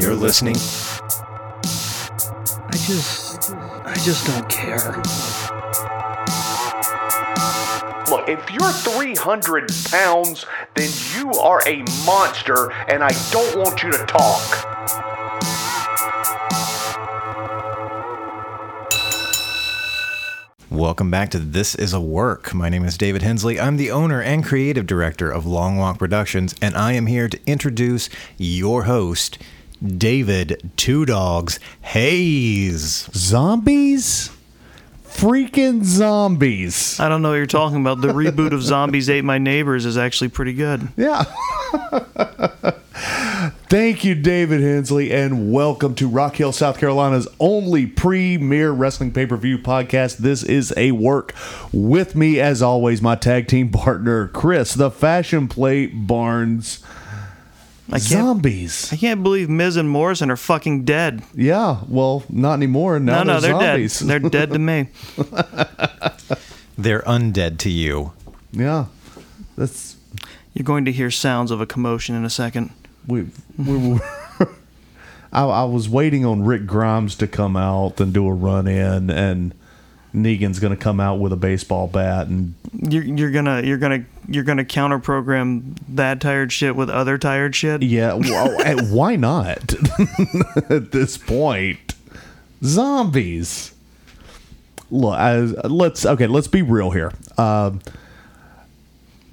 You're listening. I just, I just don't care. Look, if you're 300 pounds, then you are a monster, and I don't want you to talk. Welcome back to This Is a Work. My name is David Hensley. I'm the owner and creative director of Long Walk Productions, and I am here to introduce your host, David Two Dogs Hayes. Zombies? Freaking zombies. I don't know what you're talking about. The reboot of Zombies Ate My Neighbors is actually pretty good. Yeah. Thank you, David Hensley, and welcome to Rock Hill, South Carolina's only premier wrestling pay per view podcast. This is a work. With me, as always, my tag team partner, Chris, the Fashion Plate Barnes. I can't, Zombies. I can't believe Miz and Morrison are fucking dead. Yeah, well, not anymore. Now No, no, they're, they're zombies. dead. They're dead to me. They're undead to you. yeah, that's You're going to hear sounds of a commotion in a second. we we were. I, I was waiting on Rick Grimes to come out and do a run in, and Negan's going to come out with a baseball bat, and You're, you're gonna you're gonna you're gonna counter program that tired shit with other tired shit. yeah, well, eh, why not? At this point, zombies. Look, I, let's okay. Let's be real here. Um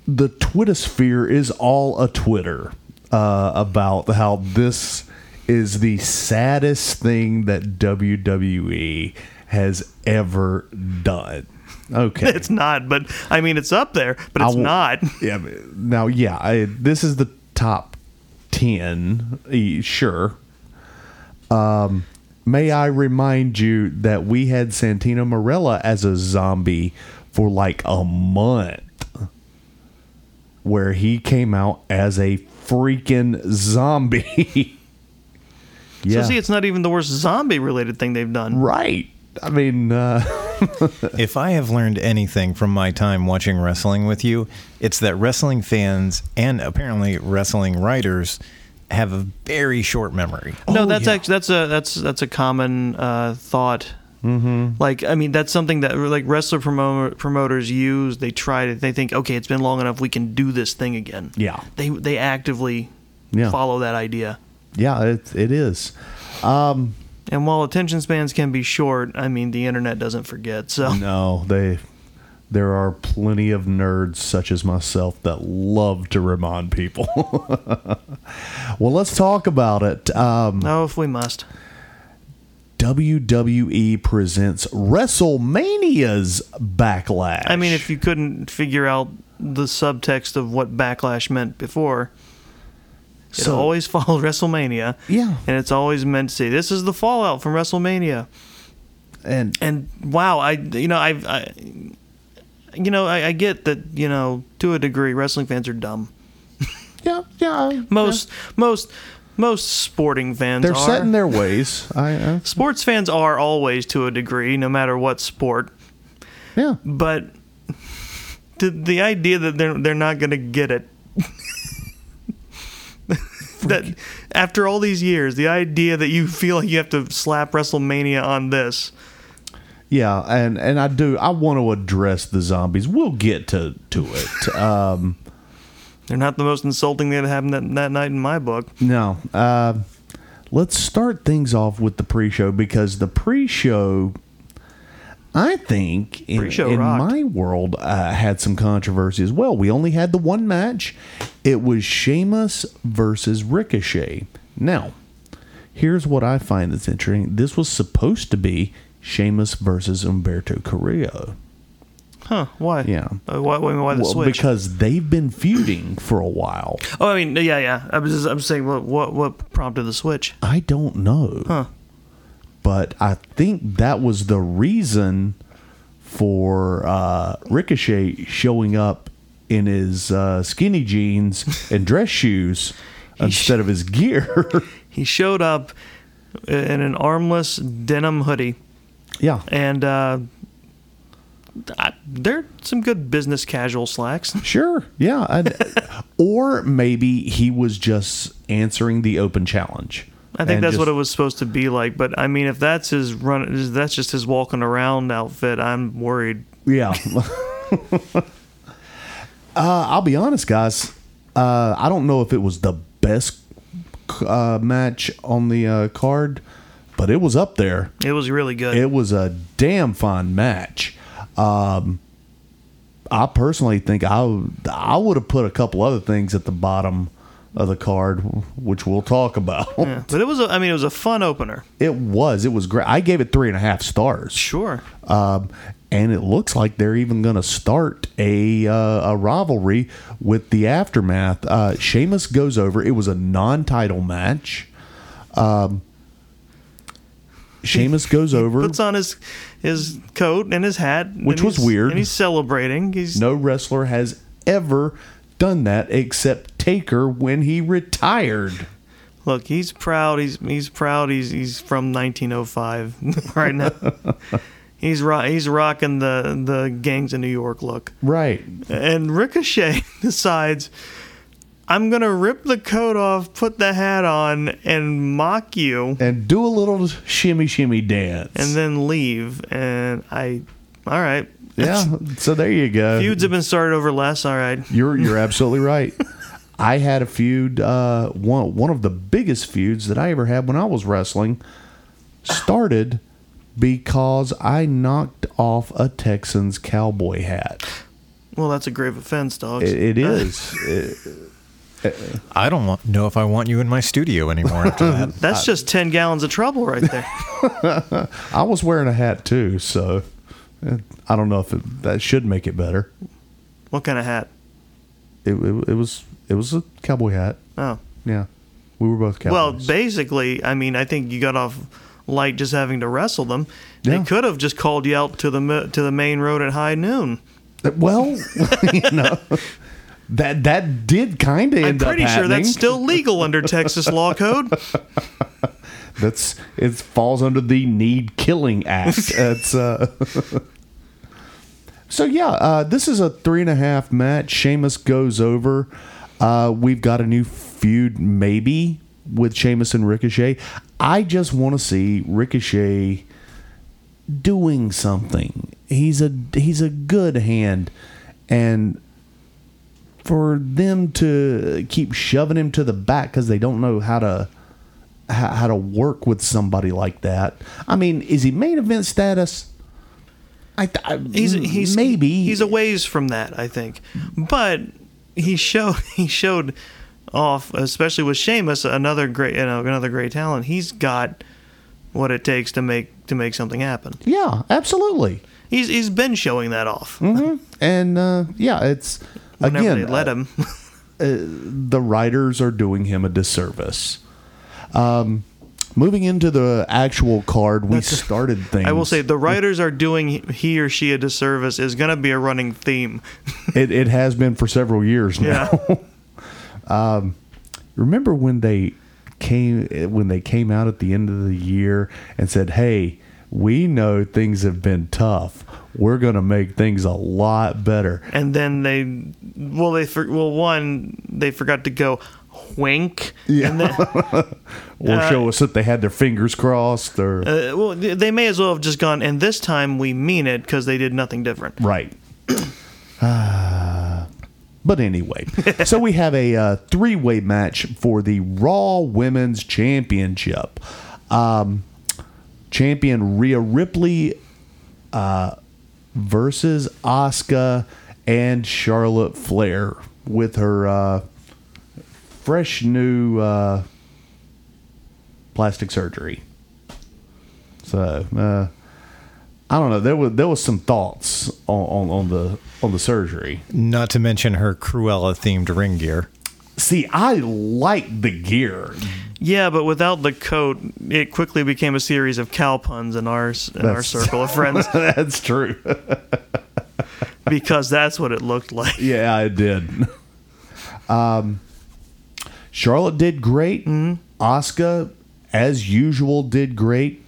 the Twittersphere is all a Twitter uh, about how this is the saddest thing that WWE has ever done. Okay, It's not, but I mean it's up there, but it's not. Yeah. Now, yeah, I, this is the top ten. eh, Sure. Um, may I remind you that we had Santino Marella as a zombie for like a month, where he came out as a freaking zombie. yeah. So see, it's not even the worst zombie related thing they've done. right. I mean, uh, If I have learned anything from my time watching wrestling with you, it's that wrestling fans and apparently wrestling writers have a very short memory. No, Oh, that's yeah. actually that's a that's that's a common uh, thought. Mm-hmm. Like I mean, that's something that like wrestler promo- promoters use. They try to they think, okay, it's been long enough, we can do this thing again. Yeah. They they actively Yeah. follow that idea. yeah, it, it is. And while attention spans can be short, I mean, the internet doesn't forget. So No, they there are plenty of nerds such as myself that love to remind people. well, let's talk about it. Um, oh, if we must. WWE presents WrestleMania's Backlash. I mean, if you couldn't figure out the subtext of what backlash meant before, it So- always followed WrestleMania. Yeah. And it's always meant to say, this is the fallout from WrestleMania. and And wow, I, you know, I've, I, you know, I, I get that, you know, to a degree, wrestling fans are dumb. yeah, yeah, Most, most, most sporting fans they're are. set in their ways. I, uh, Sports fans are always to a degree, no matter what sport. yeah, but the, the idea that they're they're not going to get it that after all these years the idea that you feel like you have to slap WrestleMania on this yeah, and and I do. I want to address the zombies. We'll get to to it. Um, they're not the most insulting thing that happened that, that night in my book No. Uh, let's start things off with the pre-show because the pre-show, I think, in, in my world, uh, had some controversy as well. We only had the one match. It was Sheamus versus Ricochet. Now, here's what I find that's interesting. This was supposed to be Sheamus versus Humberto Carrillo. huh why Yeah. uh, why, why, why the Well, switch because they've been feuding for a while. oh I mean yeah yeah I was just, I'm saying what, what what prompted the switch I don't know. Huh. But I think that was the reason for uh, Ricochet showing up in his uh, skinny jeans and dress shoes instead of his gear. he showed up in an armless denim hoodie yeah. and uh I, they're some good business casual slacks. Sure. Yeah. Or maybe he was just answering the open challenge. I think that's what it was supposed to be like. But I mean, if that's his run, that's just his walking around outfit. I'm worried. Yeah. uh, I'll be honest, guys. Uh, I don't know if it was the best uh, match on the uh, card, but it was up there. It was really good. It was a damn fun match. Um, I personally think I I would have put a couple other things at the bottom of the card, which we'll talk about. yeah. But it was. A, I mean, it was a fun opener. It was. It was great. I gave it three and a half stars. Sure. Um, and it looks like they're even going to start a uh, a rivalry with the aftermath. Uh, Sheamus goes over. It was a non-title match. Um, Sheamus goes over. Puts on his his coat and his hat, Which was weird. And he's celebrating. He's No wrestler has ever done that except Taker when he retired. look. He's proud. He's he's proud. He's he's from 1905 right now. he's ro- he's rocking the the gangs of New York look. Right. And Ricochet decides, I'm gonna rip the coat off, put the hat on, and mock you, And do a little shimmy shimmy dance. and then leave. And I, all right. yeah. So there you go. Feuds have been started over less. All right. You're you're absolutely right. I had a feud. Uh, one one of the biggest feuds that I ever had when I was wrestling started because I knocked off a Texans cowboy hat. Well, that's a grave offense, dogs. It, it is. It- I don't want, know if I want you in my studio anymore after that. That's just 10 gallons of trouble right there. I was wearing a hat too, so uh, I don't know if it, that should make it better. what kind of hat? It, it, it was it was a cowboy hat. Oh. Yeah, we were both cowboys. Well, basically, I mean, I think you got off light just having to wrestle them. Yeah. They could have just called you out to the to the main road at high noon. well, you know that that did kind of I'm end up pretty sure happening. that's still legal under Texas law code. That's it falls under the Need Killing Act. It's uh So yeah, uh, this is a three and a half match. Sheamus goes over. Uh, we've got a new feud, maybe with Sheamus and Ricochet. I just want to see Ricochet doing something. He's a he's a good hand, and for them to keep shoving him to the back because they don't know how to how, how to work with somebody like that. I mean, is he main event status? I, I He's he's maybe he's a ways from that, I think. But he showed he showed off, especially with Sheamus, another great you know another great talent. He's got what it takes to make to make something happen. yeah, absolutely. He's he's been showing that off. And uh, yeah, it's Whenever again they let uh, him. the writers are doing him a disservice. Um, moving into the actual card, we started things. I will say the writers are doing he or she a disservice is going to be a running theme. it, it has been for several years now. Yeah. Um, remember when they came when they came out at the end of the year and said, "Hey, we know things have been tough. We're going to make things a lot better." and then they well they for, well one they forgot to go wink Yeah. and then, Or show us that they had their fingers crossed or uh, well they may as well have just gone and this time we mean it because they did nothing different right. Ah. but anyway, so we have a uh, three-way match for the Raw Women's Championship. Um, champion Rhea Ripley uh, versus Asuka and Charlotte Flair with her uh, fresh new uh, plastic surgery. So uh, I don't know. There was there was some thoughts on, on, on the on the surgery. Not to mention her Cruella themed ring gear. See, I like the gear. yeah but without the coat it quickly became a series of cow puns in our s- in our circle of friends That's true. because that's what it looked like Yeah, I did. Um, Charlotte did great. Asuka, as usual, did great.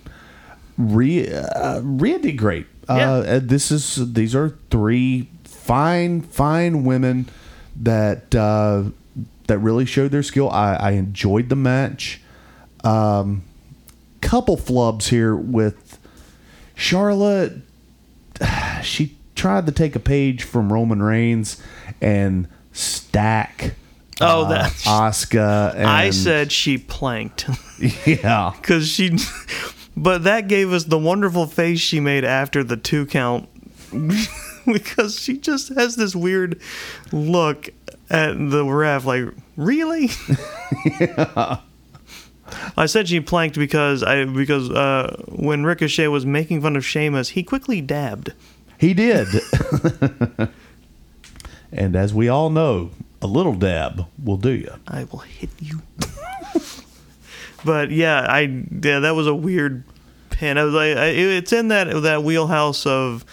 Rhea, uh, Rhea did great. Yeah. Uh, this is these are three fine, fine women that uh, that really showed their skill. I, I enjoyed the match. Um, couple flubs here with Charlotte. She tried to take a page from Roman Reigns and stack. Oh, uh, that- Asuka. And, I said she planked yeah. because she, but that gave us the wonderful face she made after the two count because she just has this weird look at the ref, like really. yeah. I said she planked because I because uh, when Ricochet was making fun of Sheamus, he quickly dabbed. He did. and as we all know, a little dab will do you. I will hit you. but yeah, I yeah that was a weird pin. I was like, I, it's in that that wheelhouse of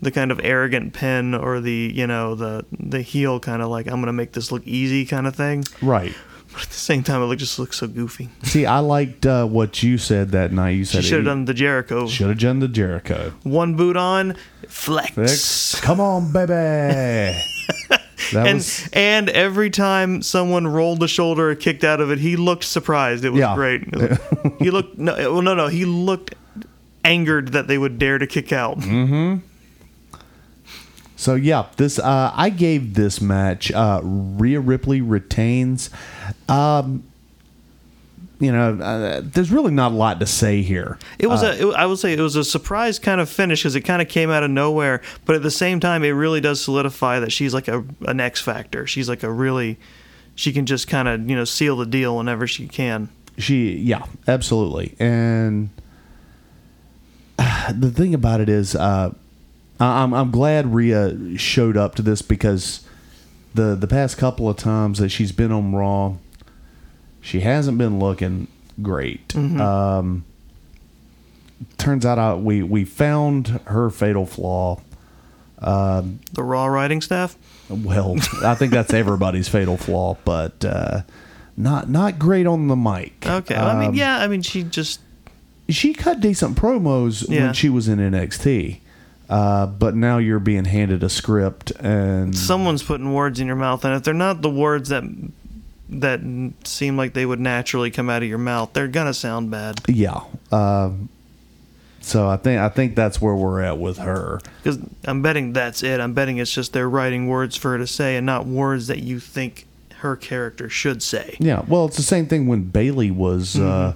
the kind of arrogant pin or the you know the the heel kind of like I'm gonna make this look easy kind of thing. Right. But at the same time, it look, just looks so goofy. See, I liked uh, what you said that night. You said should have done the Jericho. Should have done the Jericho. One boot on, flex. Fix. Come on, baby. that And was and every time someone rolled the shoulder or kicked out of it, he looked surprised. It was Yeah. great. He looked no, well, no, no. He looked angered that they would dare to kick out. Mm-hmm. so. Yeah, this uh, I gave this match. Uh, Rhea Ripley retains. Um, you know, uh, there's really not a lot to say here. It was a. It, I would say it was a surprise kind of finish because it kind of came out of nowhere. But at the same time, it really does solidify that she's like a an X factor. She's like a really. She can just kind of you know seal the deal whenever she can. She, yeah, absolutely. And the thing about it is, uh, I'm I'm glad Rhea showed up to this because the the past couple of times that she's been on Raw, she hasn't been looking great. Um, turns out I, we we found her fatal flaw. The Raw writing staff. Well, I think that's everybody's fatal flaw, but uh, not not great on the mic. Okay. I mean, Um, yeah. I mean, she just. she cut decent promos Yeah. when she was in NXT. Uh, but now you're being handed a script and someone's putting words in your mouth, and if they're not the words that that seem like they would naturally come out of your mouth, they're gonna sound bad. yeah. Um, so I think I think that's where we're at with her. Because I'm betting that's it. I'm betting it's just they're writing words for her to say, and not words that you think her character should say. Yeah. Well, it's the same thing when Bayley was uh,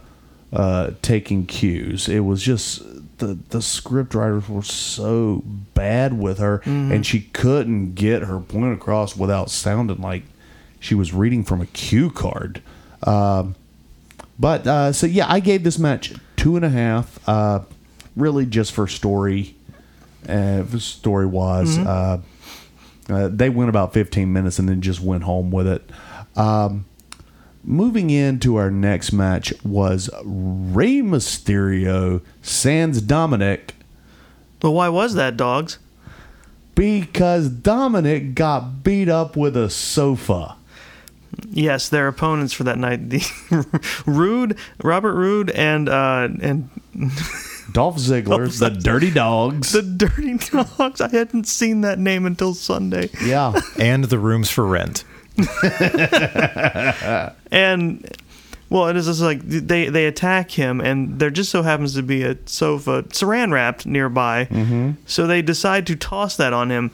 uh, taking cues. It was just the the script writers were so bad with her, and she couldn't get her point across without sounding like she was reading from a cue card. Um, but uh, so yeah, I gave this match two and a half. Uh, really, just for story, uh, story wise. Uh, uh, they went about 15 minutes and then just went home with it. Um, moving into our next match was Rey Mysterio sans Dominic But why was that, dogs? because Dominic got beat up with a sofa. Yes, their opponents for that night, the Roode, Robert Roode, and uh, and Dolph Ziggler, the Dirty Dogs. the Dirty Dogs. I hadn't seen that name until Sunday. yeah. and the rooms for rent. and well, it is just like they they attack him, and there just so happens to be a sofa saran wrapped nearby. Mm-hmm. So they decide to toss that on him,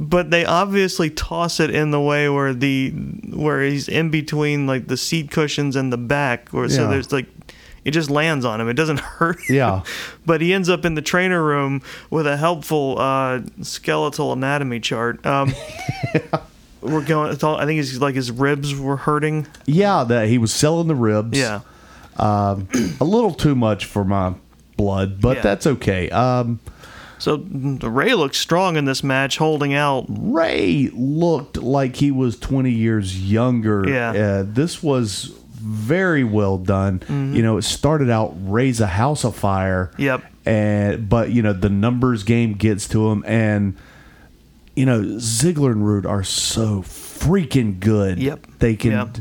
but they obviously toss it in the way where the where he's in between like the seat cushions and the back, or so there's like. It just lands on him. It doesn't hurt. Yeah. but he ends up in the trainer room with a helpful uh, skeletal anatomy chart. Um, We're going. It's all, I think it's like his ribs were hurting. Yeah, that he was selling the ribs. Yeah. Um, a little too much for my blood, but Yeah. that's okay. Um, So Rey looks strong in this match, holding out. Rey looked like he was 20 years younger. Yeah. Uh, this was very well done. You know, it started out Rey's a house of fire. Yep. And but you know the numbers game gets to him, and you know Ziggler and Roode are so freaking good. Yep. They can. Yep.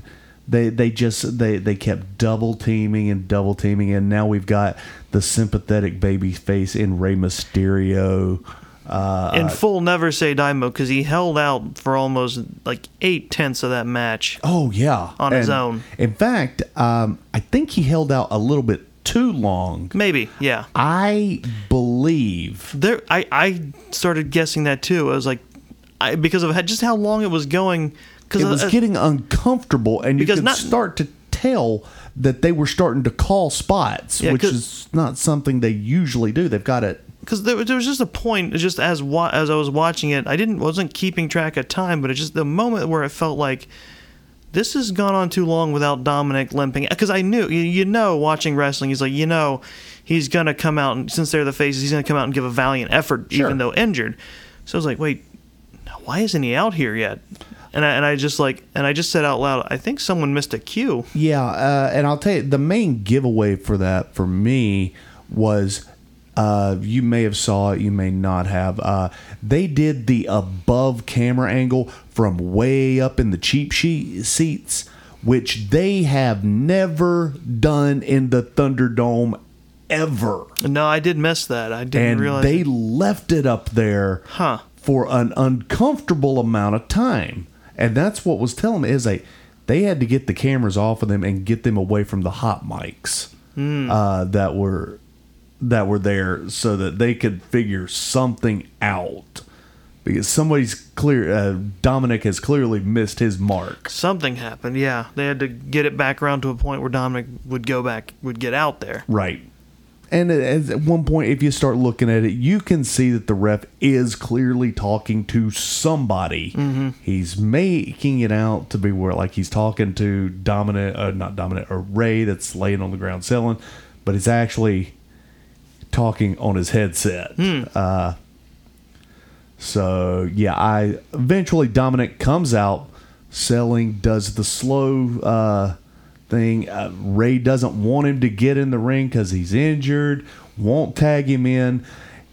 They they just they they kept double teaming and double teaming, and now we've got the sympathetic baby face in Rey Mysterio. in full never say die mode because he held out for almost like eight tenths of that match. Oh yeah, On his own. In fact, um, I think he held out a little bit too long. Maybe, yeah. I believe. There, I, I started guessing that too. I was like, I, because of just how long it was going. Because It was uh, getting uncomfortable, and you could not- start to tell that they were starting to call spots, Yeah, which is not something they usually do. They've got it. because there, was- there was just a point just as wa- as I was watching it, I didn't wasn't keeping track of time, but it just the moment where it felt like this has gone on too long without Dominic limping. Because I knew you, you know watching wrestling, he's like you know he's gonna come out and since they're the faces, he's gonna come out and give a valiant effort Sure. even though injured. So I was like, wait, why isn't he out here yet? And I, and I just like and I just said out loud, I think someone missed a cue. Yeah, uh, and I'll tell you, the main giveaway for that for me was. Uh, you may have saw it, you may not have. Uh, they did the above camera angle from way up in the cheap sheet seats, which they have never done in the Thunderdome ever. No, I did miss that. I didn't and realize. they it. left it up there Huh. for an uncomfortable amount of time and that's what was telling me is they they had to get the cameras off of them and get them away from the hot mics Hmm. uh, that were that were there so that they could figure something out because somebody's clear uh, Dominic has clearly missed his mark Something happened, yeah. They had to get it back around to a point where Dominic would go back, would get out there. Right. And at one point, if you start looking at it, you can see that the ref is clearly talking to somebody. He's making it out to be where, like, he's talking to Dominic, uh, not Dominic, or Rey that's laying on the ground selling, but he's actually talking on his headset. Uh, so, yeah, I eventually Dominic comes out selling, does the slow uh, thing. Uh, Rey doesn't want him to get in the ring because he's injured, won't tag him in.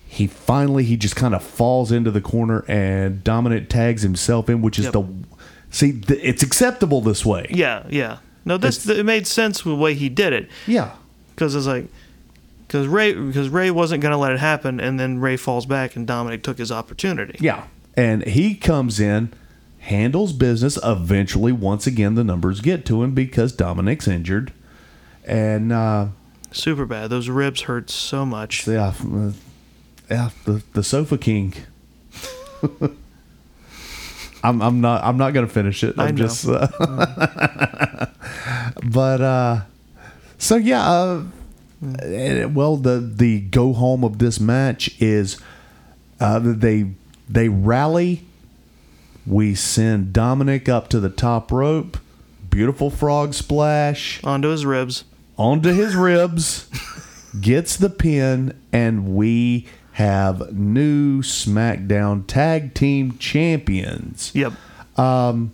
He finally, he just kind of falls into the corner and Dominic tags himself in, which is Yep. the. See, th- it's acceptable this way. Yeah, yeah. No, this it made sense with the way he did it Yeah. because it's like because Rey because Rey wasn't gonna let it happen, and then Rey falls back, and Dominic took his opportunity. Yeah. And he comes in, handles business. Eventually, once again, the numbers get to him because Dominic's injured. And, uh, Super bad. Those ribs hurt so much. yeah, uh, yeah, the, the Sofa King. I'm, I'm not I'm not gonna finish it. I'm just uh, but uh so yeah uh well the the go home of this match is uh they they rally we send Dominic up to the top rope beautiful frog splash Onto his ribs. onto his ribs, gets the pin, and we have new SmackDown Tag Team Champions. Yep. Um,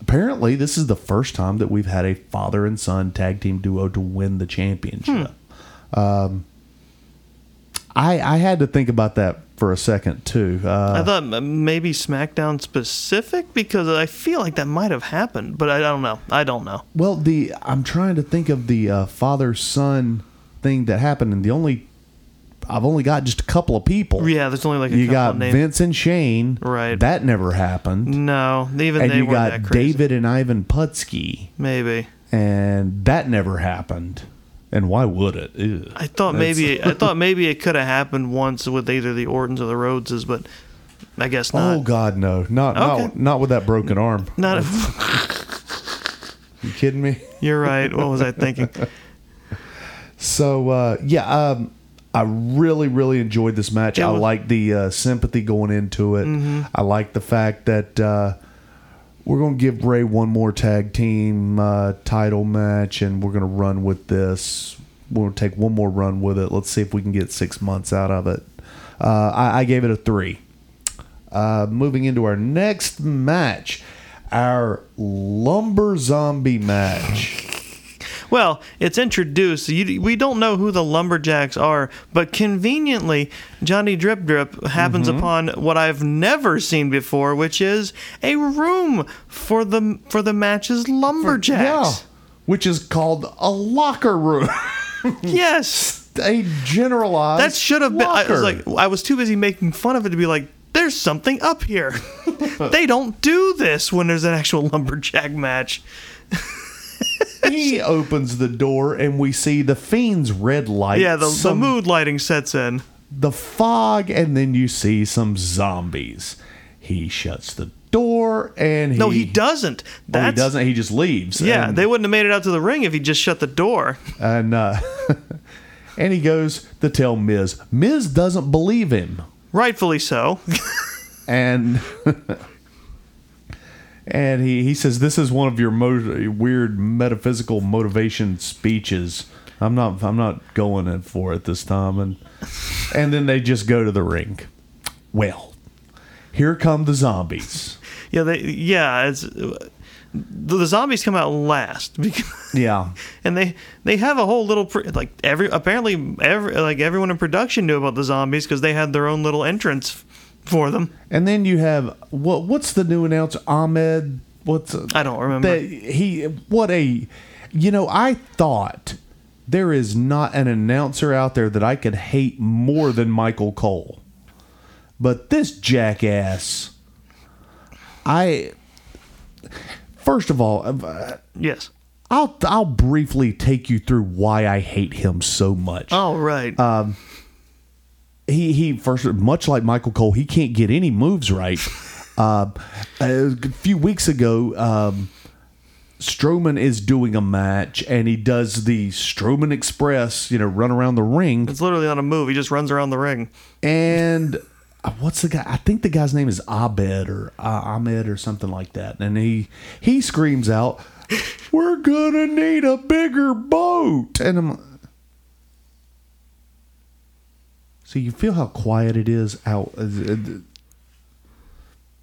Apparently, this is the first time that we've had a father and son tag team duo to win the championship. Um, I I had to think about that for a second too. Uh, I thought maybe SmackDown specific because I feel like that might have happened, but I don't know. I don't know. well, the I'm trying to think of the uh, father son thing that happened, and the only I've only got just a couple of people. Yeah, there's only like a you couple got of names. Vince and Shane. Right. That never happened. No, even and they you got. David and Ivan Putski, Maybe. and that never happened. And why would it? Ew. I thought maybe I thought maybe it could have happened once with either the Ortons or the Rhodeses, but I guess not. Oh God, no! Not Okay. not not with that broken arm. Not. You kidding me? You're right. What was I thinking? So uh, yeah, um, I really really enjoyed this match. It I like the uh, sympathy going into it. Mm-hmm. I like the fact that uh, we're going to give Rey one more tag team uh, title match, and we're going to run with this. We're going to take one more run with it. Let's see if we can get six months out of it. Uh, I, I gave it a three. Uh, moving into our next match, our lumber zombie match. Well, it's introduced. You, we don't know who the lumberjacks are, but conveniently, Johnny Drip Drip happens Mm-hmm. upon what I've never seen before, which is a room for the for the match's lumberjacks. which is called a locker room. Yes. a generalized. That should have been. I was like, I was too busy making fun of it to be like, there's something up here. they don't do this when there's an actual lumberjack match. he opens the door and we see the fiend's red light. Yeah, the, the mood lighting sets in. the fog, and then you see some zombies. He shuts the door and he, No, he doesn't. Oh, That's, he doesn't. He just leaves. Yeah, and, they wouldn't have made it out to the ring if he just shut the door. and uh, and he goes to tell Miz. Miz doesn't believe him, Rightfully so. and and he he says this is one of your mo- weird metaphysical motivation speeches. I'm not I'm not going in for it this time, and and then they just go to the ring. Well, here come the zombies. yeah, they. Yeah, it's the, zombies come out last because. Yeah. and they they have a whole little pr- like every apparently every like everyone in production knew about the zombies because they had their own little entrance for them. And then you have what? What's the new announcer? Ahmed. What's I don't remember. that? He. What a. You know, I thought there is not an announcer out there that I could hate more than Michael Cole, but this jackass. I. First of all, uh, yes. I'll I'll briefly take you through why I hate him so much. All right. He he first much like Michael Cole, he can't get any moves right. uh, a few weeks ago, um, Strowman is doing a match and he does the Strowman Express, you know, run around the ring. it's literally not a move. He just runs around the ring. And uh, what's the guy? I think the guy's name is Abed or uh, Ahmed or something like that. And he he screams out, "We're gonna need a bigger boat!" And I'm. So you feel how quiet it is out. uh, uh,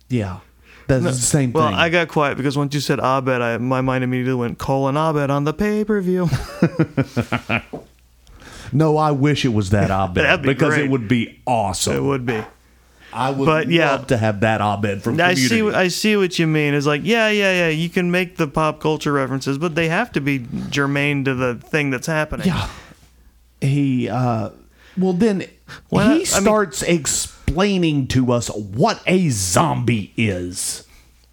Yeah, that's the same Well, thing. Well, I got quiet because once you said Abed, I, my mind immediately went Cole and Abed on the pay per view. no, I wish it was that Abed be because great. it would be awesome. it would be. I would But, yeah. love to have that Abed from I Community. see. I see what you mean. It's like, yeah, yeah, yeah. You can make the pop culture references, but they have to be germane to the thing that's happening. Yeah. He uh well then Well, I he mean- starts explaining to us what a zombie is.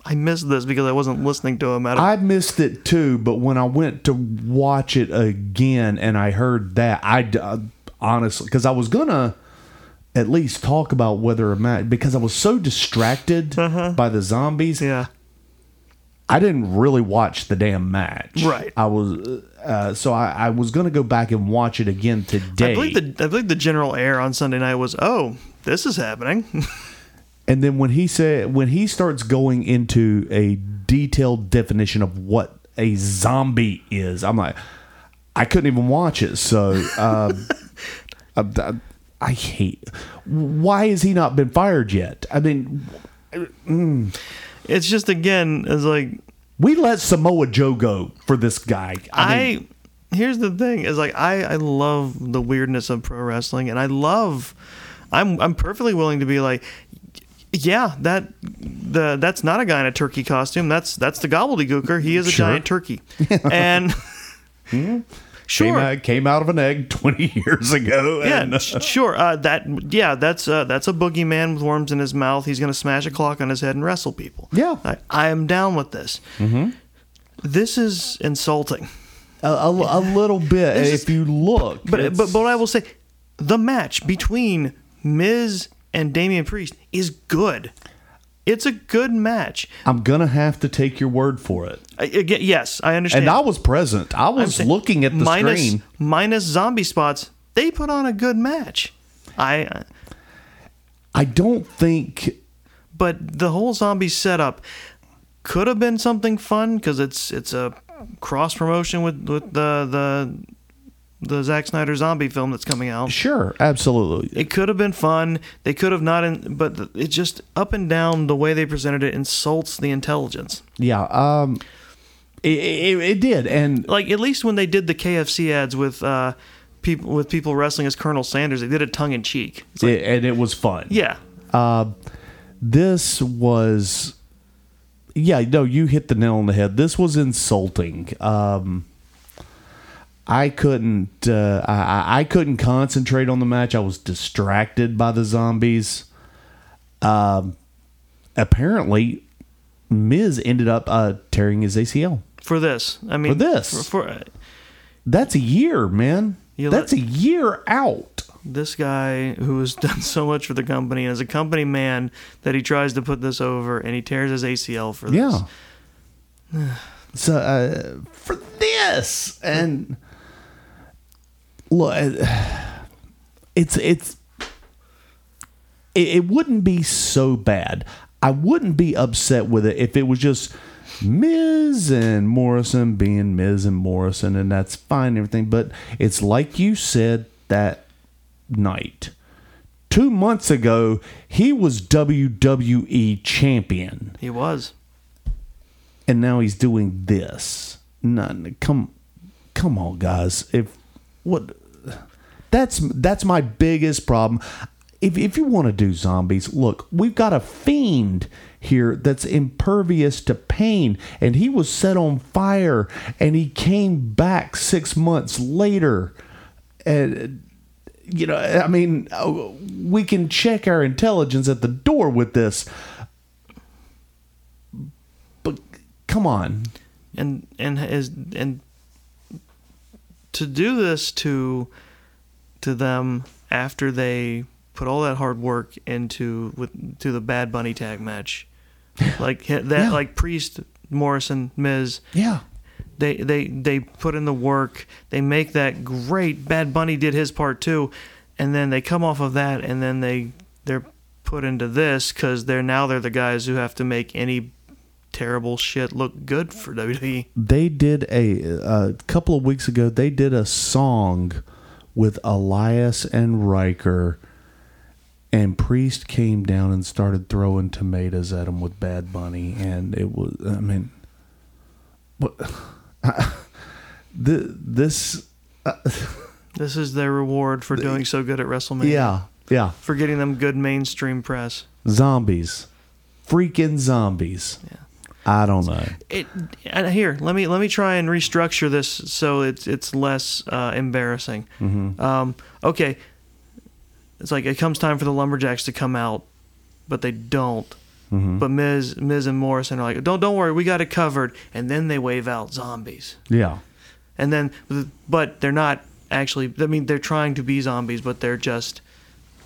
I missed this because I wasn't listening to him. At I missed it too, but when I went to watch it again and I heard that, I uh, honestly because I was gonna at least talk about whether or not because I was so distracted by the zombies. Uh-huh. yeah. I didn't really watch the damn match. Right. I was uh, so I, I was gonna go back and watch it again today. I believe the I believe the general air on Sunday night was, oh, this is happening. And then when he said when he starts going into a detailed definition of what a zombie is, I'm like, I couldn't even watch it. So um, I, I- I hate. Why has he not been fired yet? I mean, it's just again, it's like we let Samoa Joe go for this guy. I, I. mean, here's the thing: is like I I love the weirdness of pro wrestling, and I love. I'm I'm perfectly willing to be like, yeah, that the that's not a guy in a turkey costume. That's that's the gobbledygooker. He is a Sure. giant turkey, and came hmm? Sure. out, came out of an egg 20 years ago. Yeah, and, uh, sh- sure. Uh, that yeah, that's uh, that's a boogeyman with worms in his mouth. He's gonna smash a clock on his head and wrestle people. Yeah. I, I am down with this. Mm-hmm. This is insulting. a, a, a little bit. If is- you look, But but but I will say, the match between Miz and Damian Priest is good. It's a good match. I'm gonna have to take your word for it. I, again, yes, I understand. And I was present. I was saying looking at the minus, screen. minus zombie spots. They put on a good match. I I don't think but the whole zombie setup could have been something fun because it's it's a cross promotion with with the the the Zack Snyder zombie film that's coming out. sure, absolutely. It could have been fun. They could have not, in, but it just up and down the way they presented it insults the intelligence. Yeah, um it, it, it did and Like at least when they did the KFC ads with uh, people with people wrestling as Colonel Sanders, they did it tongue in cheek. Like, it, and it was fun. yeah, This was yeah, no, you hit the nail on the head. This was insulting. Um I couldn't uh, I- I couldn't concentrate on the match. I was distracted by the zombies. Um, apparently, Miz ended up uh, tearing his ACL. For this, I mean, For this. for, for That's a year, man. That's let- a year out. this guy who has done so much for the company and as a company man that he tries to put this over and he tears his ACL for this. Yeah. so uh, for this and look, uh, it's it's it, it wouldn't be so bad. I wouldn't be upset with it if it was just Miz and Morrison being Miz and Morrison, and that's fine, and everything. But it's like you said that night. Two months ago, he was WWE champion He was. and now he's doing this. None. Come, come on, guys. If what, that's that's my biggest problem. If if you want to do zombies, look, we've got a fiend here that's impervious to pain, and he was set on fire, and he came back six months later, and. You know, I mean, uh, we can check our intelligence at the door with this, but come on. and and is and to do this to to them after they put all that hard work into with to the Bad Bunny tag match, like that Yeah. like Priest, Morrison, Miz, Yeah. they they they put in the work. They make that great. Bad Bunny did his part too, and then they come off of that, and then they they're put into this because they're now they're the guys who have to make any terrible shit look good for. WWE. They did a a couple of weeks ago. They did a song with Elias and Ryker, and Priest came down and started throwing tomatoes at him with Bad Bunny, and it was. I mean, what? the, this. This is their reward for doing so good at WrestleMania. Yeah, yeah. For getting them good mainstream press. Zombies, freaking zombies. Yeah. I don't know. It here. Let me let me try and restructure this so it's it's less uh, embarrassing. Um, okay, it's like it comes time for the lumberjacks to come out, but they don't. Mm-hmm. But Miz Miz and Morrison are like, don't don't worry, we got it covered. And then they wave out zombies, Yeah. and then but they're not actually. I mean, they're trying to be zombies, but they're just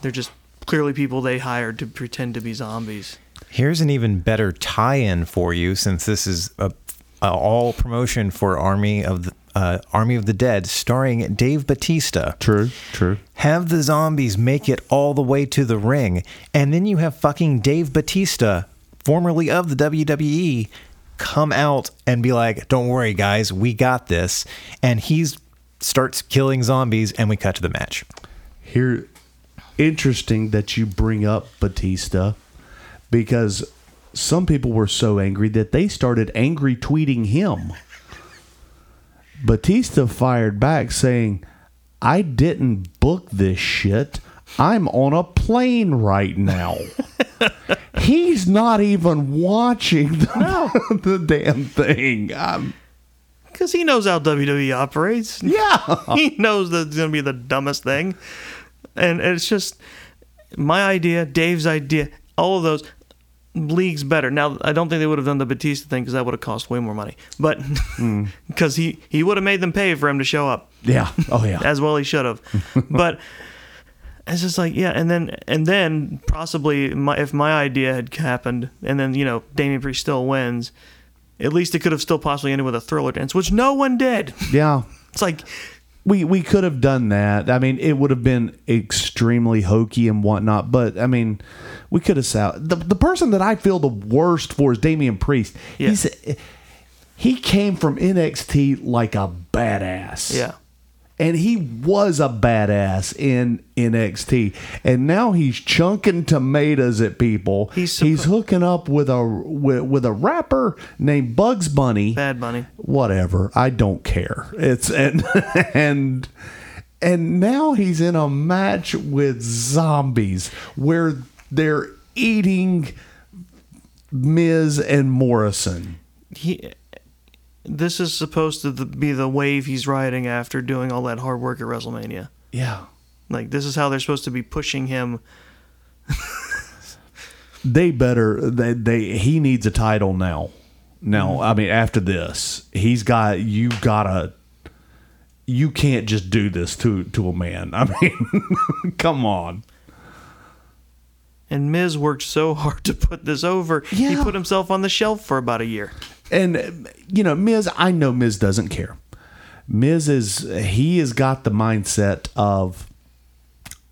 they're just clearly people they hired to pretend to be zombies. Here's an even better tie-in for you, since this is a, a all promotion for Army of the uh, Army of the Dead, starring Dave Batista. True. True. Have the zombies make it all the way to the ring, and then you have fucking Dave Batista, formerly of the WWE, come out and be like, "Don't worry, guys, we got this," and he's starts killing zombies, and we cut to the match. Here, interesting that you bring up Batista because some people were so angry that they started angry tweeting him. Batista fired back saying, I didn't book this shit. I'm on a plane right now. He's not even watching the, the damn thing. Because he knows how WWE operates. yeah. he knows that it's going to be the dumbest thing. And it's just my idea, Dave's idea, all of those leagues better. Now, I don't think they would have done the Batista thing because that would have cost way more money. But hmm. because he, he would have made them pay for him to show up Yeah. Oh, yeah. as well he should have. but it's just like yeah, and then and then possibly my, if my idea had happened, and then you know Damian Priest still wins, at least it could have still possibly ended with a thriller dance, which no one did. Yeah. It's like we we could have done that. I mean, it would have been extremely hokey and whatnot. But I mean, we could have sal- the the person that I feel the worst for is Damian Priest. Yeah. He's he came from NXT like a badass. yeah, And he was a badass in NXT, and now he's chunking tomatoes at people. He's he's hooking up with a with, with a rapper named Bugs Bunny. Bad Bunny. whatever. I don't care. It's and and and now he's in a match with zombies where they're eating miz and morrison. He this is supposed to be the wave he's riding after doing all that hard work at WrestleMania. Yeah. Like this is how they're supposed to be pushing him. They better they, they he needs a title now. Now, mm-hmm. I mean after this, he's got you gotta you can't just do this to to a man. I mean, come on. And Miz worked so hard to put this over. He put himself on the shelf for about a year. And you know, Miz, I know Miz doesn't care. Miz is he has got the mindset of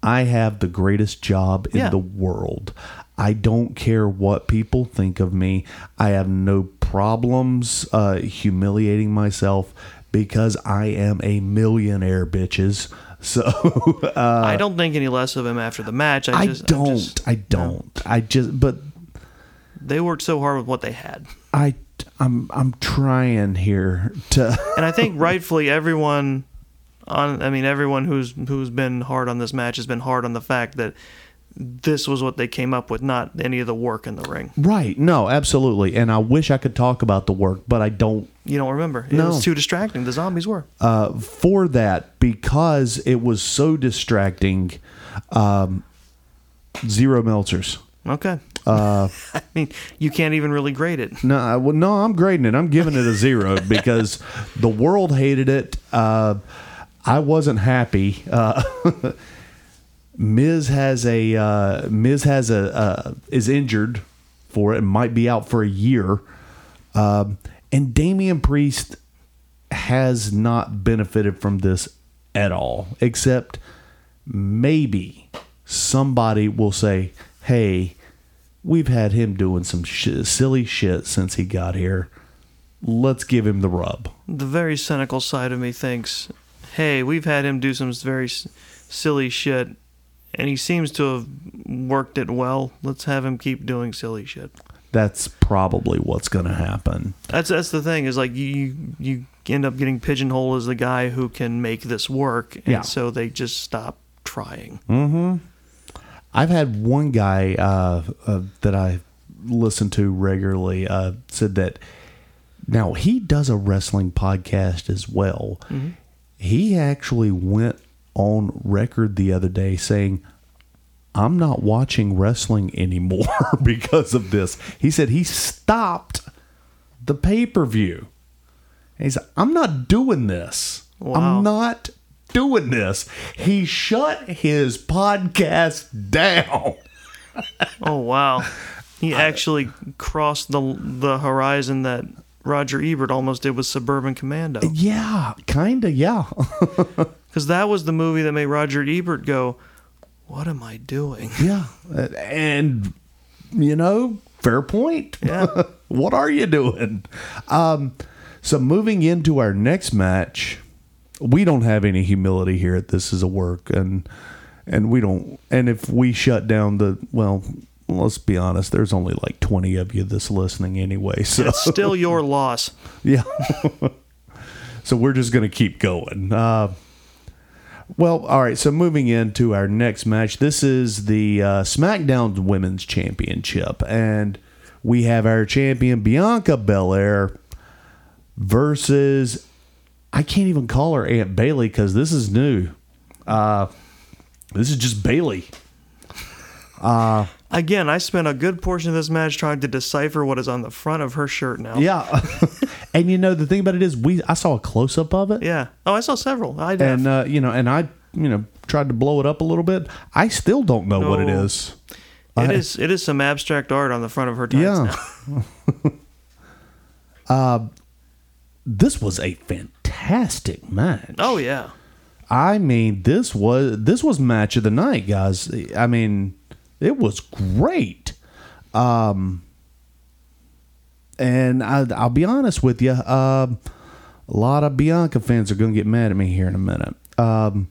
I have the greatest job in Yeah. the world. I don't care what people think of me. I have no problems uh, humiliating myself because I am a millionaire, bitches. So uh, I don't think any less of him after the match. I, just, don't. just- I don't. I just. But they worked so hard with what they had. I. I'm. I'm trying here to. And I think rightfully everyone on I mean everyone who's who's been hard on this match has been hard on the fact that this was what they came up with, not any of the work in the ring. Right. No, absolutely. And I wish I could talk about the work, but I don't You don't remember. It No. was too distracting. The zombies were. uh, for that because it was so distracting. Um, zero Meltzers. Okay. Uh, I mean, you can't even really grade it. No, I, well, no, I'm grading it. I'm giving it a zero because the world hated it. Uh, I wasn't happy. Uh, Miz has a uh, Miz has a uh, is injured for it and might be out for a year. Um, and Damian Priest has not benefited from this at all, except maybe somebody will say, "Hey, we've had him doing some sh- silly shit since he got here. Let's give him the rub." The very cynical side of me thinks, hey, we've had him do some very s- silly shit, and he seems to have worked it well. Let's have him keep doing silly shit. That's probably what's going to happen. That's that's the thing is like you you end up getting pigeonholed as the guy who can make this work, and Yeah. so they just stop trying. Mm-hmm. I've had one guy uh, uh, that I listen to regularly uh, said that now he does a wrestling podcast as well. He actually went on record the other day saying, I'm not watching wrestling anymore because of this. He said he stopped the pay per view. He said, I'm not doing this. Wow. I'm not doing this. He shut his podcast down. Oh wow, he actually crossed the the horizon that Roger Ebert almost did with Suburban Commando, Yeah, kind of, yeah. because that was the movie that made Roger Ebert go, "What am I doing?" yeah. And, you know, fair point. Yeah. what are you doing? Um, so moving into our next match, we don't have any humility here at This Is a Work. And, and we don't, and if we shut down the, well, let's be honest, there's only like 20 of you that's listening anyway. So, It's still your loss. Yeah. so we're just going to keep going. Uh, well, all right. So moving into our next match, this is the uh, SmackDown Women's Championship, and we have our champion Bianca Belair versus I can't even call her Aunt Bayley because this is new. Uh, this is just Bayley. Again, I spent a good portion of this match trying to decipher what is on the front of her shirt now. Yeah. and you know the thing about it is we I saw a close up of it. Yeah. Oh, I saw several. I did. and uh, you know, and I, you know, tried to blow it up a little bit. I still don't know what it No. is. it I- is it is some abstract art on the front of her tights Yeah. now. This was a fantastic match. Oh yeah. I mean, this was this was match of the night, guys. I mean, it was great. Um, and I, I'll be honest with you, um, a lot of Bianca fans are going to get mad at me here in a minute. Um,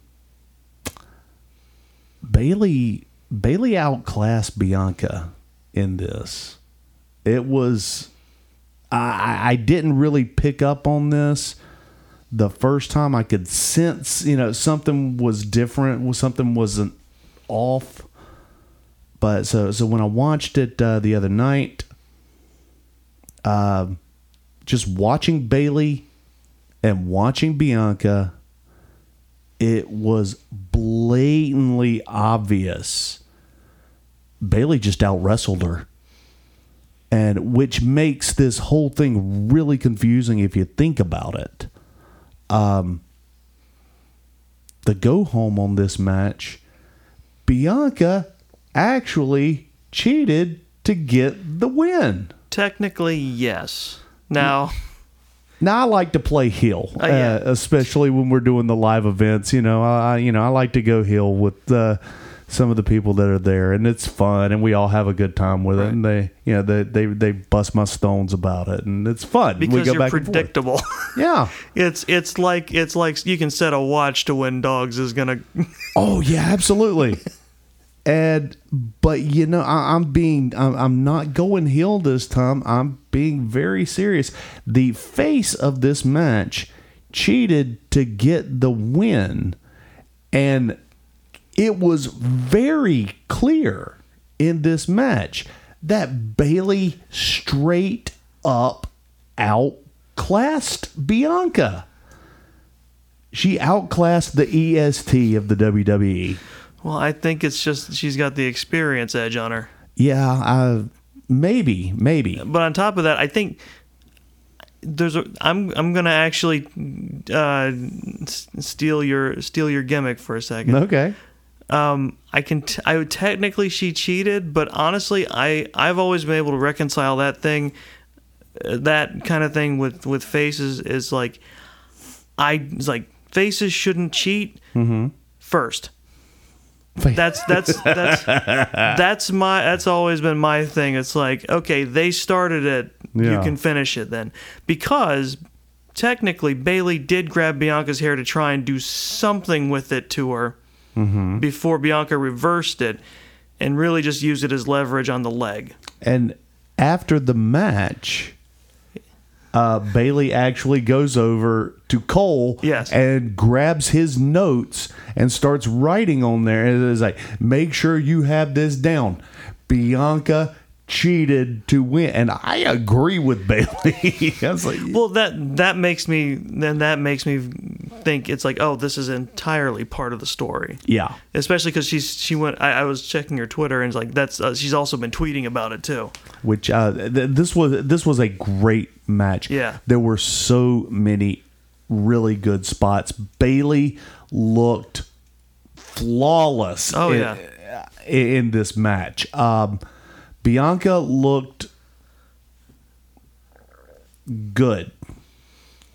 Bayley Bayley outclassed Bianca in this. It was I, I didn't really pick up on this the first time I could sense, you know, something was different, something wasn't off. But so so when I watched it uh, the other night, uh, just watching Bayley and watching Bianca, it was blatantly obvious. Bayley just out wrestled her. And which makes this whole thing really confusing if you think about it. Um, the go home on this match, Bianca actually cheated to get the win. Technically, yes. Now, Now I like to play heel, Oh, yeah. uh, especially when we're doing the live events. You know, I I- you know I like to go heel with uh, some of the people that are there, and it's fun, and we all have a good time with it. And they, you know, they they they bust my stones about it, and it's fun. we because go you're predictable. Yeah. it's it's like it's like you can set a watch to when dogs is gonna. Oh yeah, absolutely. and but you know, I, I'm being, I'm, I'm not going heel this time. I'm being very serious. The face of this match cheated to get the win, and it was very clear in this match that Bayley straight up outclassed Bianca. She outclassed the EST of the. WWE. Well, I think it's just she's got the experience edge on her. Yeah, uh, maybe, maybe. But on top of that, I think there's a. I'm I'm gonna actually uh, steal your steal your gimmick for a second. Okay. Um, I can. T- I would technically she cheated, but honestly, I I've always been able to reconcile that thing, uh, that kind of thing with with faces is like, I it's like faces shouldn't cheat first. That's that's that's that's my that's always been my thing. It's like okay, they started it, you can finish it then, because technically Bayley did grab Bianca's hair to try and do something with it to her before Bianca reversed it and really just used it as leverage on the leg. And after the match, uh, Bayley actually goes over to Cole Yes. and grabs his notes and starts writing on there. And it's like, make sure you have this down. Bianca cheated to win. And I agree with Bayley. Like, Well, that that makes me then that makes me think it's like oh this is entirely part of the story. yeah. Especially because she's she went. I, I was checking her Twitter and it's like that's uh, she's also been tweeting about it too. which uh, th- this was this was a great match. Yeah. there were so many really good spots. Bayley looked flawless. Oh, in, yeah. in this match. Um, Bianca looked good.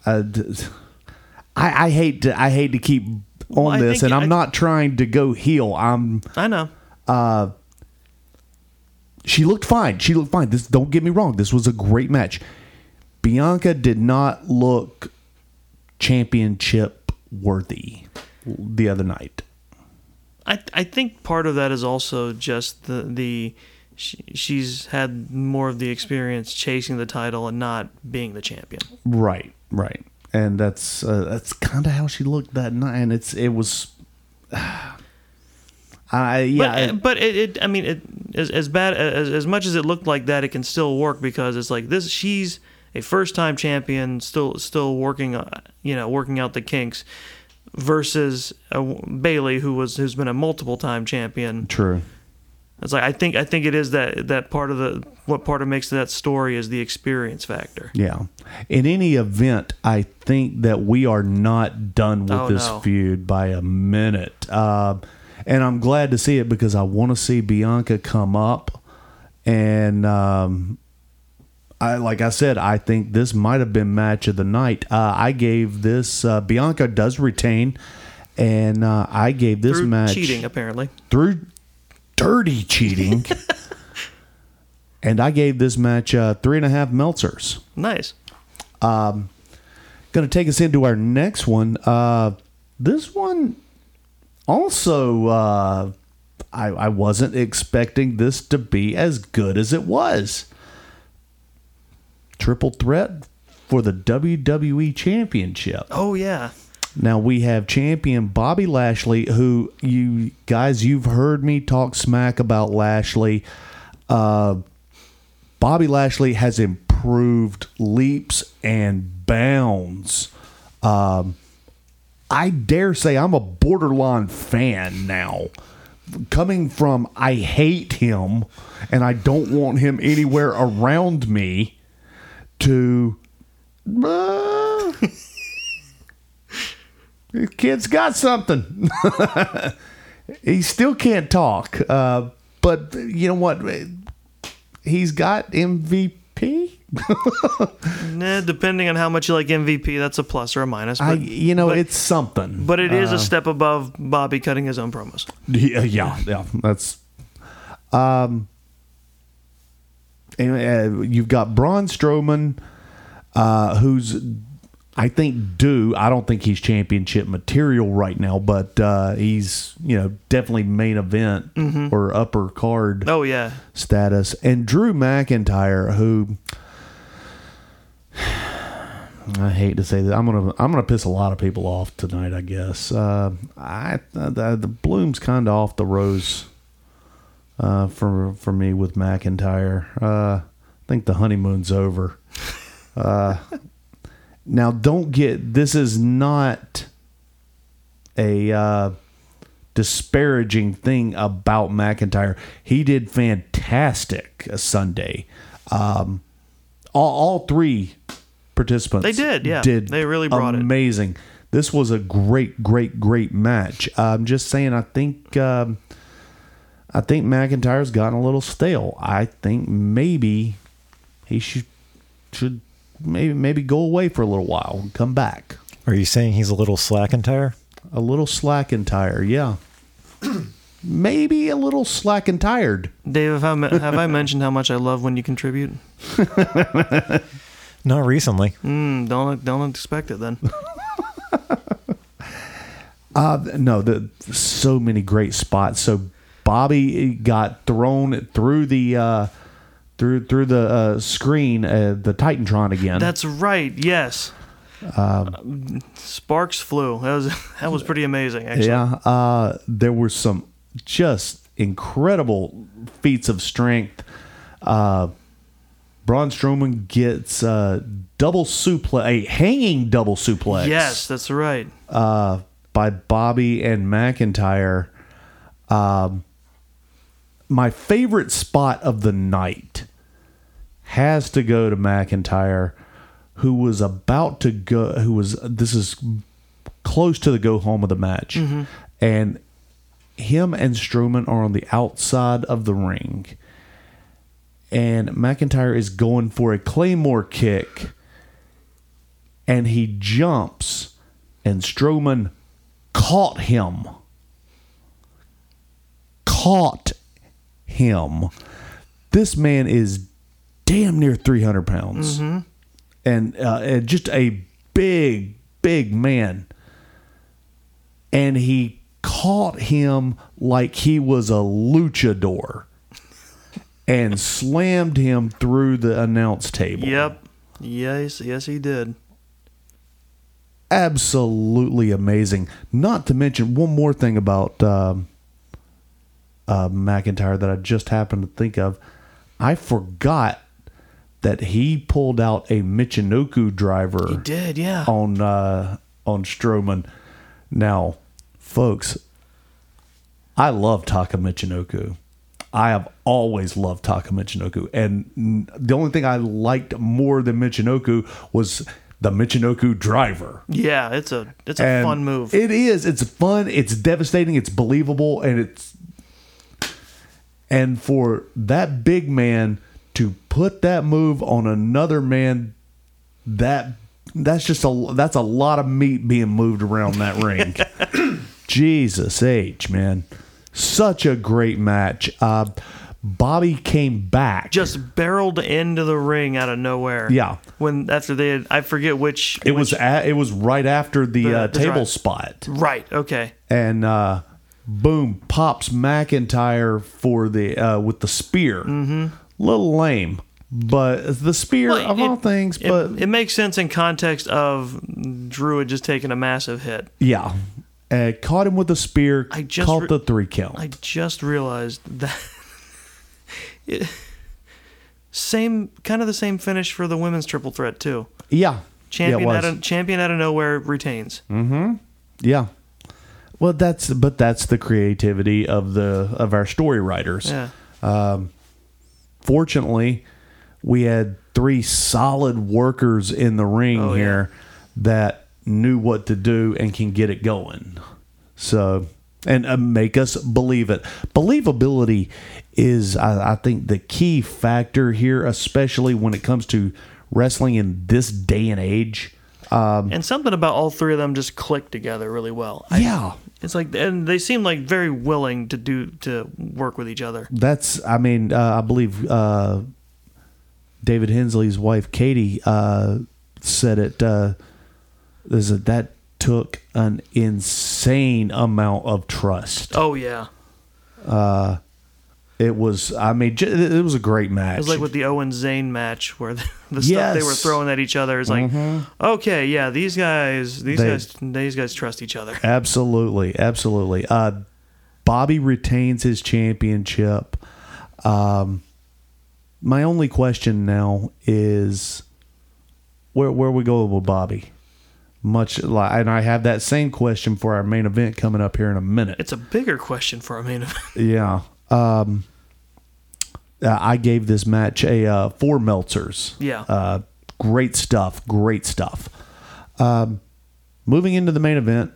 Uh, I, I hate to I hate to keep on I this, and I'm I- not trying to go heel. I'm I know. she looked fine. She looked fine. This don't get me wrong. This was a great match. Bianca did not look championship worthy the other night. I I think part of that is also just the the she, she's had more of the experience chasing the title and not being the champion. Right, right. And that's uh, that's kind of how she looked that night. And it's it was. I yeah. but, but it, it I mean it as, as bad as as much as it looked like that it can still work because it's like this she's a first time champion still still working uh, you know working out the kinks versus uh, Bayley who was who's been a multiple time champion true. It's like I think I think it is that that part of the what part of makes that story is the experience factor Yeah. In any event, I think that we are not done with Oh, this no. feud by a minute. Uh, and I'm glad to see it because I want to see Bianca come up. And um, I, like I said, I think this might have been match of the night. Uh, I gave this, uh, Bianca does retain. And uh, I gave this through match cheating apparently through dirty cheating. and I gave this match uh, three and a half Meltzers. nice Going to take us into our next one. Uh, this one also, uh, I, I wasn't expecting this to be as good as it was. Triple threat for the WWE Championship. oh yeah Now we have champion Bobby Lashley, who you guys, you've heard me talk smack about Lashley. Uh, Bobby Lashley has improved leaps and bounds. Um, I dare say I'm a borderline fan now. Coming from I hate him and I don't want him anywhere around me to uh, this kid's got something. he still can't talk, uh, but you know what? He's got MVP. Nah, depending on how much you like MVP, that's a plus or a minus. But, I, you know, but, it's something. but it is a step above Bobby cutting his own promos. Yeah, yeah, yeah. That's um. And, uh, you've got Braun Strowman, uh, who's I think due. I don't think he's championship material right now, but uh, he's you know definitely main event or upper card Oh yeah, status, and Drew McIntyre, who I hate to say that I'm gonna I'm gonna piss a lot of people off tonight. I guess uh, I the, the bloom's kind of off the rose uh, for for me with McIntyre. Uh, I think the honeymoon's over. Now, don't get this is not a uh, disparaging thing about McIntyre. He did fantastic Sunday. Um, all, all three participants They did, yeah. did They really brought it. amazing. This was a great, great, great match. I'm just saying. I think um, I think McIntyre's gotten a little stale. I think maybe he should should maybe maybe go away for a little while and come back. Are you saying he's a little slack and tire? A little slack and tired, yeah. maybe a little slack and tired. Dave, have I, have I mentioned how much I love when you contribute? Not recently. Mm, don't don't expect it then. Uh, no, the so many great spots. So Bobby got thrown through the uh, through through the uh, screen, uh, the Titantron again. That's right. Yes. Um, Sparks flew. That was that was pretty amazing. Actually. yeah. Uh, there were some just incredible feats of strength. Uh, Braun Strowman gets uh, double suplex, a hanging double suplex. Yes, that's right. uh, by Bobby and McIntyre. Um, my favorite spot of the night has to go to McIntyre, who was about to go. Who was this is close to the go home of the match, mm-hmm. and him and Strowman are on the outside of the ring, and McIntyre is going for a claymore kick, and he jumps, and Strowman caught him. Caught him. This man is damn near 300 pounds. And, uh, and just a big, big man. And he caught him like he was a luchador and slammed him through the announce table. Yep. Yes, yes, he did. absolutely amazing. Not to mention one more thing about um, uh, McIntyre that I just happened to think of. I forgot that he pulled out a Michinoku driver He did. Yeah. on uh, on Strowman. Now, folks, I love Taka Michinoku. I have always loved Taka Michinoku, and the only thing I liked more than Michinoku was the Michinoku driver. Yeah, it's a it's a And fun move. It is. It's fun. It's devastating. It's believable, and it's and for that big man to put that move on another man, that that's just a that's a lot of meat being moved around that ring. Jesus H, man, such a great match. Uh, Bobby came back. Just barreled into the ring out of nowhere. Yeah. When after they had, I forget which. it was at, it was right after the, The- uh, table spot. right. Okay. and uh, boom pops McIntyre for the uh, with the spear. Mm-hmm. Little lame, but the spear Well, of it- all things. It, But it makes sense in context of Druid just taking a massive hit. yeah, uh, caught him with the spear. I just caught re- the three count. I just realized that it, Same kind of the same finish for the women's triple threat too. Yeah. Champion yeah, out of champion out of nowhere retains. Mm-hmm. Yeah. Well, that's but that's the creativity of the of our story writers. Yeah. Fortunately, we had three solid workers in the ring Oh, yeah. here that knew what to do and can get it going. So and uh, make us believe it. Believability is, I, I think, the key factor here, especially when it comes to wrestling in this day and age. And something about all three of them just clicked together really well. I- yeah, It's like, and they seem like very willing to do to work with each other. That's, I mean, uh, I believe uh, David Hensley's wife, Katie, uh, said it. Uh, is that that took an insane amount of trust. Oh yeah, It was, I mean, it was a great match. it was like with the Owen Zayn match where the, the stuff they were Mm-hmm. throwing at each other is like, okay, yeah, these guys, these They- guys, these guys trust each other. Absolutely, absolutely. Uh, Bobby retains his championship. Um, my only question now is where where we go with Bobby. Much like, and I have that same question for our main event coming up here in a minute. It's a bigger question for our main event. Yeah. Um, uh, I gave this match a uh, four Meltzers. Yeah. Uh, great stuff. Great stuff. Um, moving into the main event,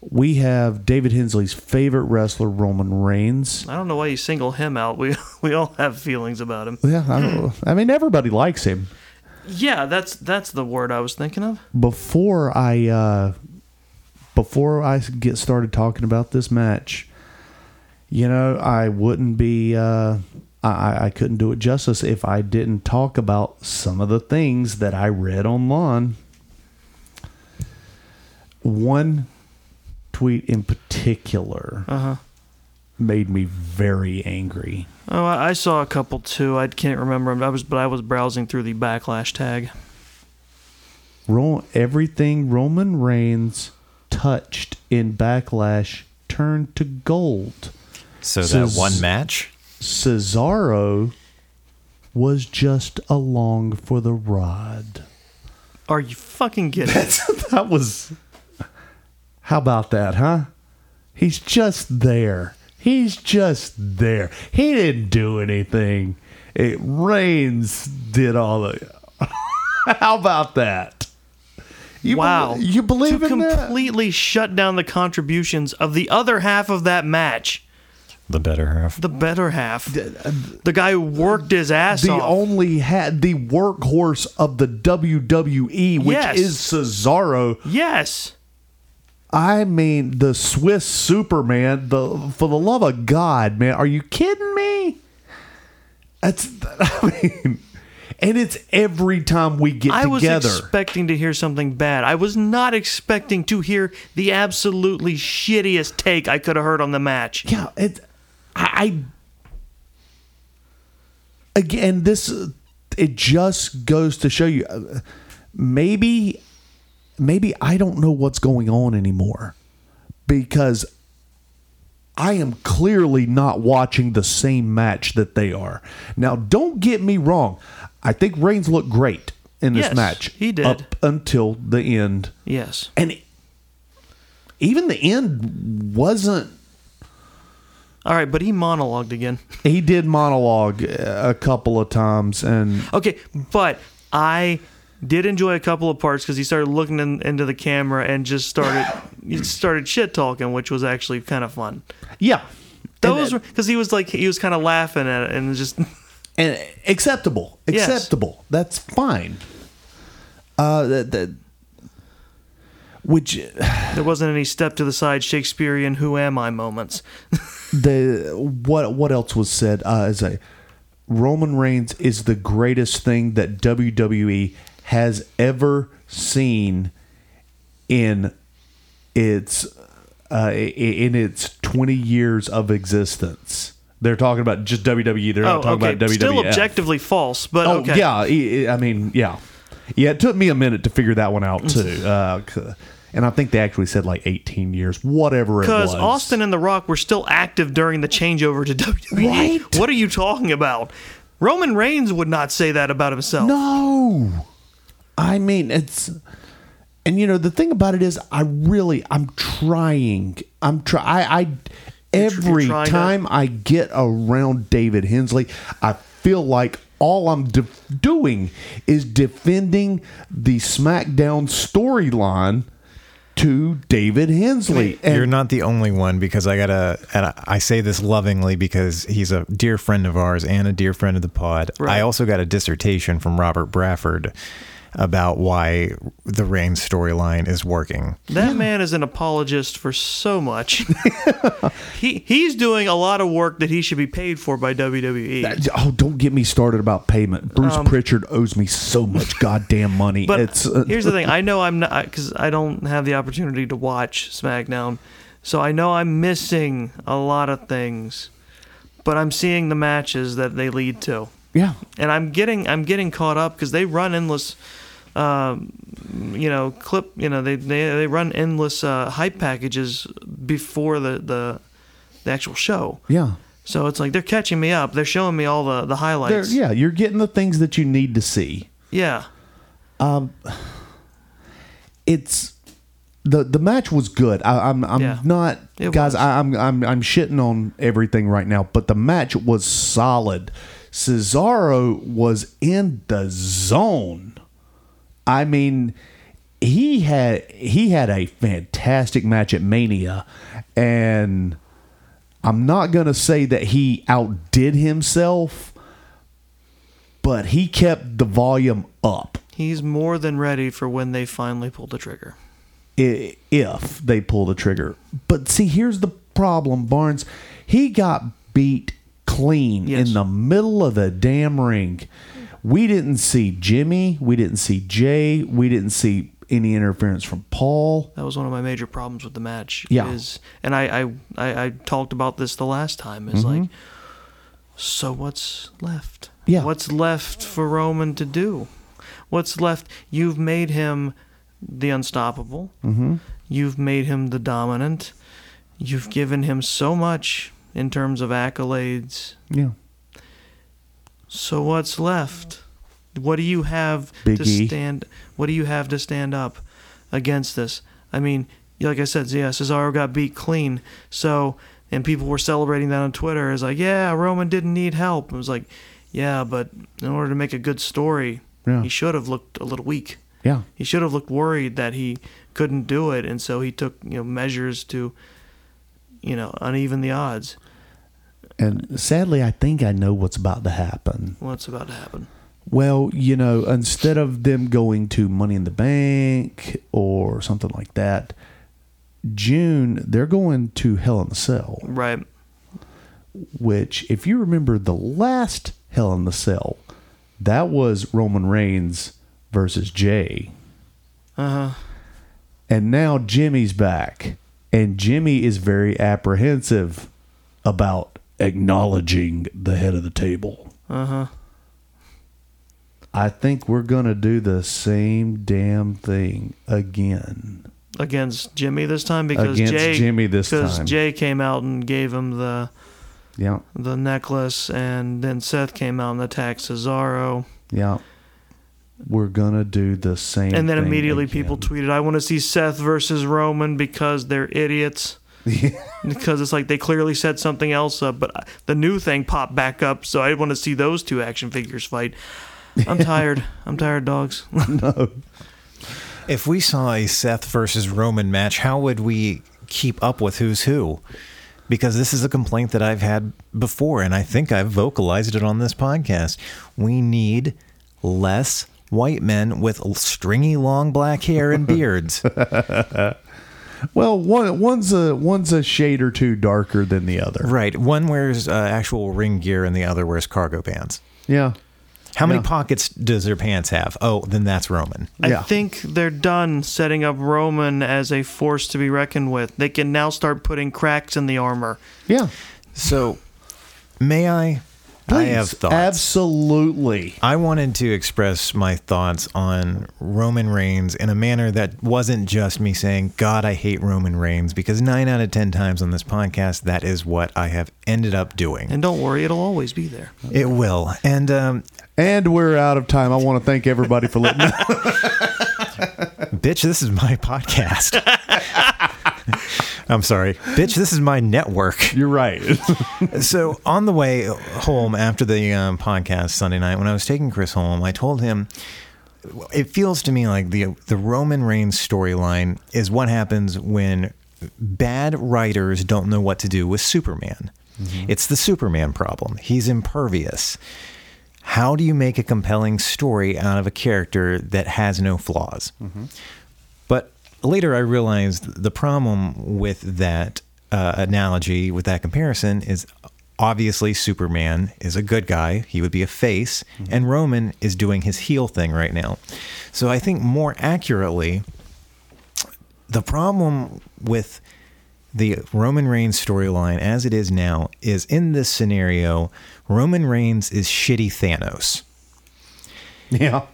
we have David Hensley's favorite wrestler, Roman Reigns. I don't know why you single him out. We we all have feelings about him. Yeah, I, don't, I mean everybody likes him. Yeah, that's that's the word I was thinking of. Before I uh, before I get started talking about this match, you know, I wouldn't be uh, I, I couldn't do it justice if I didn't talk about some of the things that I read online. One tweet in particular made me very angry. Oh, I, I saw a couple too. I can't remember 'em. I was, but I was browsing through the backlash tag. Ro- everything Roman Reigns touched in Backlash turned to gold. So So that one match, Cesaro was just along for the ride. Are you fucking kidding? me? That was. How about that, huh? He's just there. He's just there. He didn't do anything. It Reigns did all the. How about that? You bel- wow. you believe to in that? completely shut down the contributions of the other half of that match. The better half. The better half. Uh, the guy who worked his ass the off. only had the workhorse of the WWE, which Yes. is Cesaro. yes. I mean, the Swiss Superman. The for the love of God, man, are you kidding me? That's I mean, and it's every time we get I was expecting to hear something bad. I was not expecting to hear the absolutely shittiest take I could have heard on the match. yeah, it. I, I again, this it just goes to show you, uh, maybe, maybe I don't know what's going on anymore, because I am clearly not watching the same match that they are. Now, don't get me wrong. I think Reigns looked great in this Yes, match. he did. up until the end, Yes. and even the end wasn't All right, but he monologued again. he did monologue a couple of times and Okay, but I did enjoy a couple of parts because he started looking in, into the camera and just started he started shit talking, which was actually kind of fun. yeah Those because he was like he was kind of laughing at it and just and acceptable Yes. acceptable that's fine uh that, that which there wasn't any step to the side Shakespearean "Who am I" moments. the what what else was said uh as a Roman Reigns is the greatest thing that WWE has ever seen in its uh, in its 20 years of existence. They're talking about just WWE. They're Oh, not talking okay. about WWE. Still objectively false, but Oh okay. yeah, I- mean yeah, yeah. It took me a minute to figure that one out too, uh, and I think they actually said like 18 years, whatever it was. Because Austin and The Rock were still active during the changeover to WWE. Right. What are you talking about? Roman Reigns would not say that about himself. No. I mean, it's and you know the thing about it is I really I'm trying. I'm try I, I every trying to- time I get around David Hensley, I feel like all I'm de- doing is defending the SmackDown storyline to David Hensley. And You're not the only one because I gotta, and I- I say this lovingly because he's a dear friend of ours and a dear friend of the pod. Right. I also got a dissertation from Robert Bradford about why the Reigns storyline is working. That man is an apologist for so much. he he's doing a lot of work that he should be paid for by WWE. That- oh, don't get me started about payment. Bruce Prichard owes me so much goddamn money. Um, But it's uh, here's the thing: I know I'm not because I don't have the opportunity to watch SmackDown, so I know I'm missing a lot of things. But I'm seeing the matches that they lead to, yeah. and I'm getting I'm getting caught up because they run endless, um, you know, clip. You know, they they, they run endless uh, hype packages before the, the the actual show. Yeah. So it's like they're catching me up. They're showing me all the the highlights. yeah, you're getting the things that you need to see. Yeah. Um. It's the the match was good. I, I'm I'm Yeah. not guys. was. I, I'm I'm I'm shitting on everything right now, but the match was solid. Cesaro was in the zone. I mean, he had he had a fantastic match at Mania, and I'm not gonna say that he outdid himself, but he kept the volume up. He's more than ready for when they finally pull the trigger. if they pull the trigger. But see, here's the problem, Barnes. He got beat clean Yes. in the middle of the damn ring. We didn't see Jimmy. We didn't see Jey. We didn't see any interference from Paul. That was one of my major problems with the match. Yeah. Is and I I, I, I talked about this the last time. Is like, so what's left? Mm-hmm. Yeah. What's left for Roman to do? What's left? You've made him the unstoppable. Mm-hmm. You've made him the dominant. You've given him so much in terms of accolades. Yeah. So what's left? What do you have Big to E. stand? What do you have to stand up against this? I mean, like I said, yeah, Cesaro got beat clean. So, and people were celebrating that on Twitter. It's like, yeah, Roman didn't need help. It was like, yeah, but in order to make a good story, Yeah. he should have looked a little weak. Yeah. He should have looked worried that he couldn't do it, and so he took you know measures to, you know, uneven the odds. And sadly, I think I know what's about to happen. What's about to happen? Well, you know, instead of them going to Money in the Bank or something like that, June, they're going to Hell in the Cell. Right. which, if you remember the last Hell in the Cell, that was Roman Reigns versus Jey. Uh huh. And now Jimmy's back. And Jimmy is very apprehensive about acknowledging the head of the table. Uh huh. I think we're going to do the same damn thing again. against Jimmy this time because Against Jey Jimmy this because time. Jey came out and gave him the Yeah. the necklace, and then Seth came out and attacked Cesaro, Yeah. We're going to do the same and then thing immediately again. people tweeted, "I want to see Seth versus Roman because they're idiots." because it's like they clearly set something else up, but the new thing popped back up, so I want to see those two action figures fight. I'm tired. I'm tired, dogs. If we saw a Seth versus Roman match, how would we keep up with who's who? Because this is a complaint that I've had before, and I think I've vocalized it on this podcast. We need less white men with stringy long black hair and beards. Well, one one's a one's a shade or two darker than the other. right. One wears uh, actual ring gear and the other wears cargo pants. Yeah. How many Yeah. pockets does their pants have? Oh, then that's Roman. Yeah. I think they're done setting up Roman as a force to be reckoned with. They can now start putting cracks in the armor. Yeah. So, may I I have thoughts. Absolutely. I wanted to express my thoughts on Roman Reigns in a manner that wasn't just me saying, God, I hate Roman Reigns, because nine out of 10 times on this podcast, that is what I have ended up doing. And don't worry, it'll always be there. It will. And um, And we're out of time. I want to thank everybody for listening. bitch, this is my podcast. I'm sorry. Bitch, this is my network. You're right. so on the way home after the um, podcast Sunday night, when I was taking Chris home, I told him it feels to me like the the Roman Reigns storyline is what happens when bad writers don't know what to do with Superman. It's the Superman problem. He's impervious. How do you make a compelling story out of a character that has no flaws? But later I realized the problem with that uh, analogy, with that comparison, is obviously Superman is a good guy. He would be a face, and Roman is doing his heel thing right now. So I think more accurately, the problem with the Roman Reigns storyline as it is now is in this scenario, Roman Reigns is shitty Thanos yeah.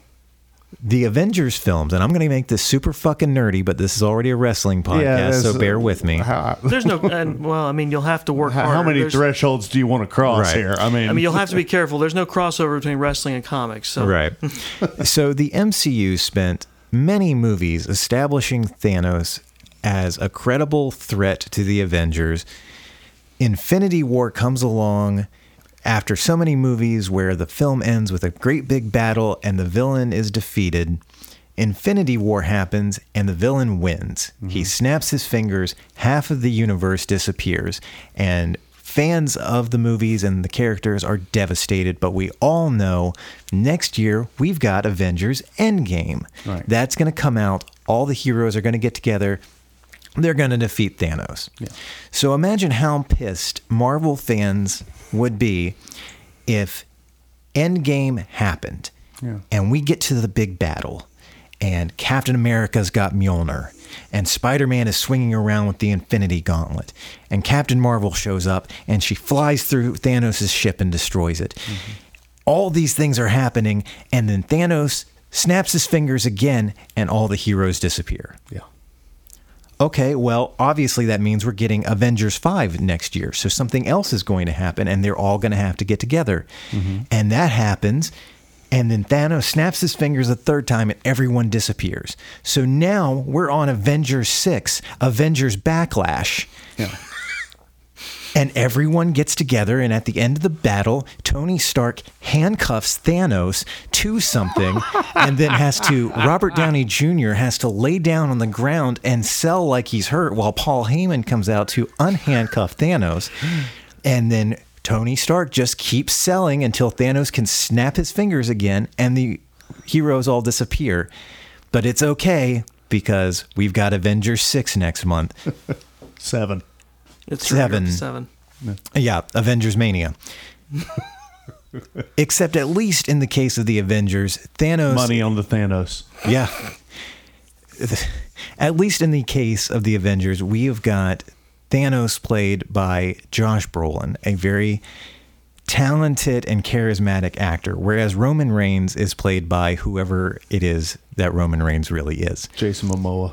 The Avengers films, and I'm going to make this super fucking nerdy, but this is already a wrestling podcast, so bear with me. How, There's no, and well, I mean, you'll have to work how, hard. how many There's- thresholds do you want to cross Right. here? I mean, I mean, you'll have to be careful. There's no crossover between wrestling and comics. So Right. so the MCU spent many movies establishing Thanos as a credible threat to the Avengers. Infinity War comes along after so many movies where the film ends with a great big battle and the villain is defeated. Infinity War happens and the villain wins. He mm-hmm. snaps his fingers, half of the universe disappears, and fans of the movies and the characters are devastated. But we all know next year we've got Avengers Endgame. Right. That's going to come out. All the heroes are going to get together. They're going to defeat Thanos. So imagine how pissed Marvel fans would be if Endgame happened Yeah. and we get to the big battle and Captain America's got Mjolnir and Spider-Man is swinging around with the Infinity Gauntlet and Captain Marvel shows up and she flies through Thanos' ship and destroys it. Mm-hmm. All these things are happening and then Thanos snaps his fingers again and all the heroes disappear. yeah. Okay, well, obviously that means we're getting Avengers 5 next year. So something else is going to happen and they're all going to have to get together. Mm-hmm. And that happens. And then Thanos snaps his fingers a third time and everyone disappears. So now we're on Avengers 6, Avengers Backlash. Yeah. And everyone gets together, and at the end of the battle, Tony Stark handcuffs Thanos to something, and then has to, Robert Downey Jr. has to lay down on the ground and sell like he's hurt while Paul Heyman comes out to unhandcuff Thanos. And then Tony Stark just keeps selling until Thanos can snap his fingers again, and the heroes all disappear. But it's okay because we've got Avengers 6 next month. Seven. It's true, you're up to Seven. Seven. Yeah, Avengers Mania. Except at least in the case of the Avengers, Thanos. Money on the Thanos. Yeah. At least in the case of the Avengers, we have got Thanos played by Josh Brolin, a very talented and charismatic actor, whereas Roman Reigns is played by whoever it is that Roman Reigns really is. Jason Momoa.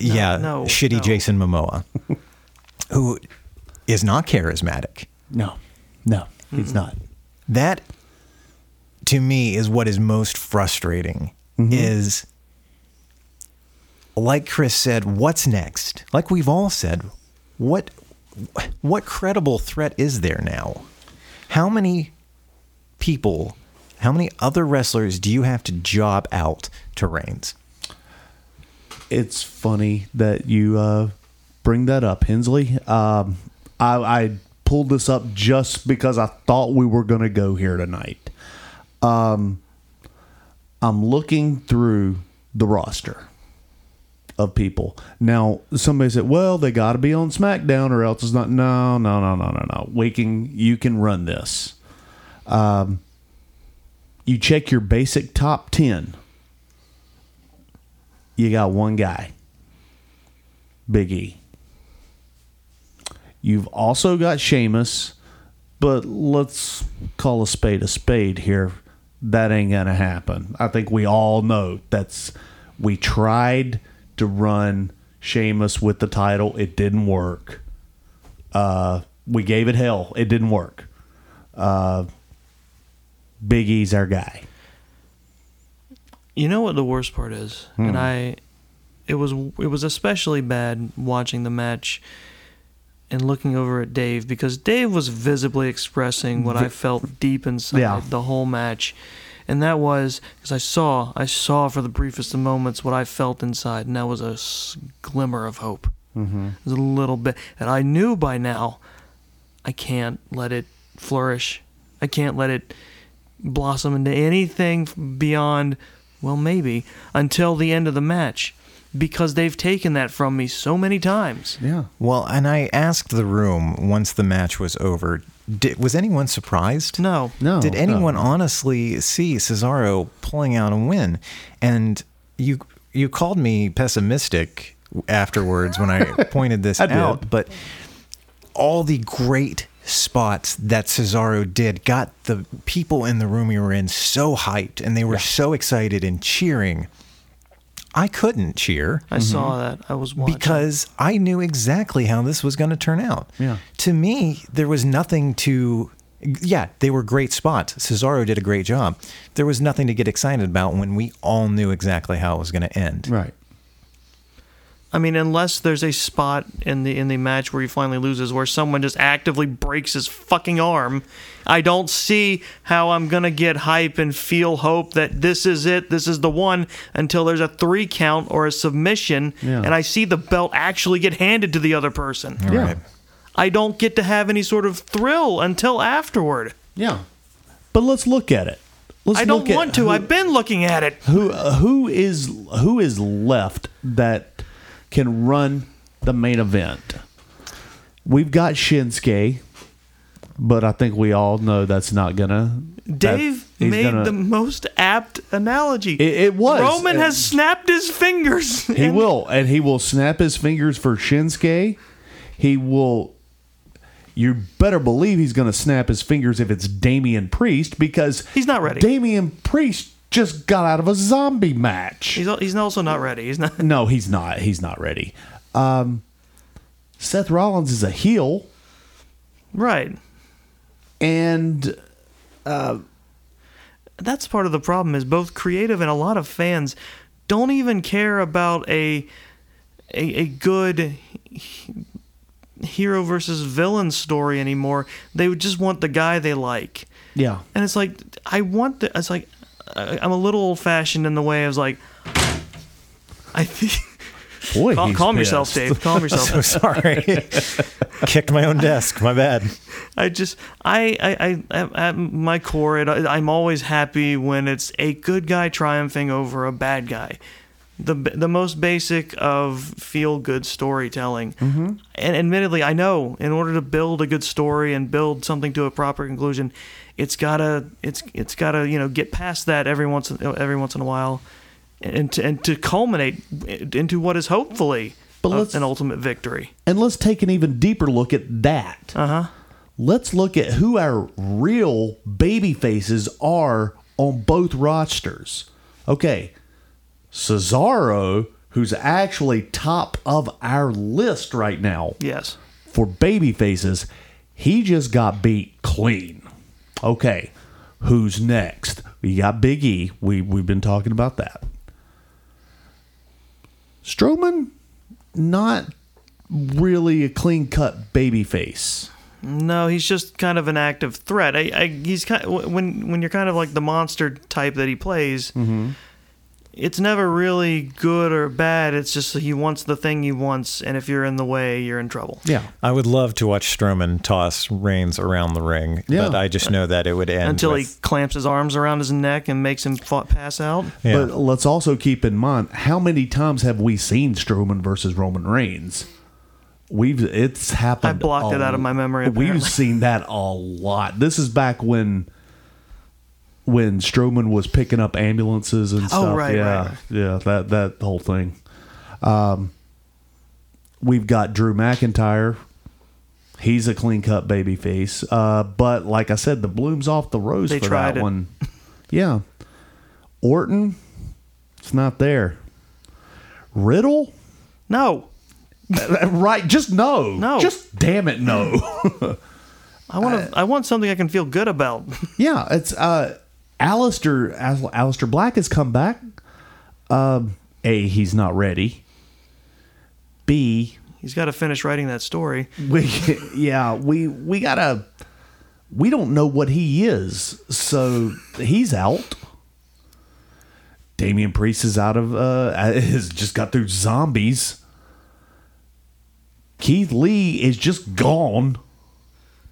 yeah, no, shitty no. Jason Momoa, who is not charismatic. No. No, he's not. that to me is what is most frustrating is like chris said what's next like we've all said what what credible threat is there now how many people how many other wrestlers do you have to job out to reigns It's funny that you uh, bring that up, Hensley. Um, I, I pulled this up just because I thought we were going to go here tonight. Um, I'm looking through the roster of people. Now, somebody said, "Well, they got to be on SmackDown, or else it's not." No, no, no, no, no, no. We can, you can run this. Um, you check your basic top ten you got one guy, Big E. You've also got Sheamus, but let's call a spade a spade here. That ain't gonna happen. I think we all know that's we tried to run Sheamus with the title. It didn't work. Uh, we gave it hell. It didn't work. Uh, Big E's our guy. You know what the worst part is, Hmm. and I, it was it was especially bad watching the match, and looking over at Dave because Dave was visibly expressing what I felt deep inside Yeah. the whole match, and that was because I saw I saw for the briefest of moments what I felt inside, and that was a s- glimmer of hope. Mm-hmm. It was a little bit, and I knew by now, I can't let it flourish. I can't let it blossom into anything beyond, well, maybe until the end of the match, because they've taken that from me so many times. Yeah. Well, and I asked the room once the match was over, did, was anyone surprised? No, No. Did no. anyone honestly see Cesaro pulling out a win? And you you called me pessimistic afterwards when I pointed this I did. out, but all the great spots that Cesaro did got the people in the room we were in so hyped and they were so excited and cheering. I couldn't cheer I mm-hmm. saw that. I was watching. because I knew exactly how this was going to turn out. Yeah. To me, there was nothing to. Yeah, they were great spots. Cesaro did a great job. There was nothing to get excited about when we all knew exactly how it was going to end. Right. I mean, unless there's a spot in the in the match where he finally loses, where someone just actively breaks his fucking arm, I don't see how I'm gonna get hype and feel hope that this is it, this is the one, until there's a three count or a submission, Yeah. and I see the belt actually get handed to the other person. Yeah. right. I don't get to have any sort of thrill until afterward. Yeah. But let's look at it. Let's I don't want to. Who, I've been looking at it. who uh, who is who is left that can run the main event? We've got Shinsuke, but I think we all know that's not gonna. Dave he's made gonna- the most apt analogy. It, it was Roman has snapped his fingers. He and- will, and he will snap his fingers for Shinsuke. He will. You better believe he's going to snap his fingers if it's Damian Priest because He's not ready. Damian Priest just got out of a zombie match. He's, al- he's also not ready. He's not. no, he's not. He's not ready. Um, Seth Rollins is a heel, Right. and That's part of the problem is both creative and a lot of fans don't even care about a a, a good he- hero versus villain story anymore. They would just want the guy they like. yeah, And it's like I want the it's like I'm a little old fashioned in the way I was like I think boy, calm, calm yourself. Dave. Calm yourself. So sorry. Kicked my own desk. My bad. I just I I, I at- at my core it, I'm always happy when it's a good guy triumphing over a bad guy. The the most basic of feel good storytelling. Mm-hmm. And admittedly, I know in order to build a good story and build something to a proper conclusion, it's gotta it's it's gotta you know get past that every once every once in a while, and to, and to culminate into what is hopefully a- an ultimate victory. And let's take an even deeper look at that. Uh huh. let's look at who our real baby faces are on both rosters. Okay, Cesaro, who's actually top of our list right now Yes. for baby faces, he just got beat clean. Okay, who's next? We got Big E. We we've been talking about that. Strowman, not really a clean cut baby face. No, he's just kind of an active threat. I, I he's kind when when you're kind of like the monster type that he plays. Mm-hmm. It's never really good or bad. It's just he wants the thing he wants, and if you're in the way, you're in trouble. Yeah. I would love to watch Strowman toss Reigns around the ring, Yeah. but I just know that it would end Until he clamps his arms around his neck and makes him fa- pass out. Yeah. But let's also keep in mind how many times have we seen Strowman versus Roman Reigns? We've it's happened. I blocked a- it out of my memory, We've seen that a lot. This is back when when Strowman was picking up ambulances and stuff. Oh, right, yeah, right, right. yeah, that that whole thing. Um, we've got Drew McIntyre. He's a clean cut baby face. Uh, but like I said, the bloom's off the rose They for that it. one. Yeah. Orton, it's not there. Riddle? No, right, just no. No. Just damn it, no. I want to. I want something I can feel good about. yeah, it's uh Aleister Al- Aleister Black has come back. Um A, he's not ready. B, He's got to finish writing that story. we yeah we we gotta we don't know what he is so he's out Damian Priest is out of uh has just got through zombies Keith Lee is just gone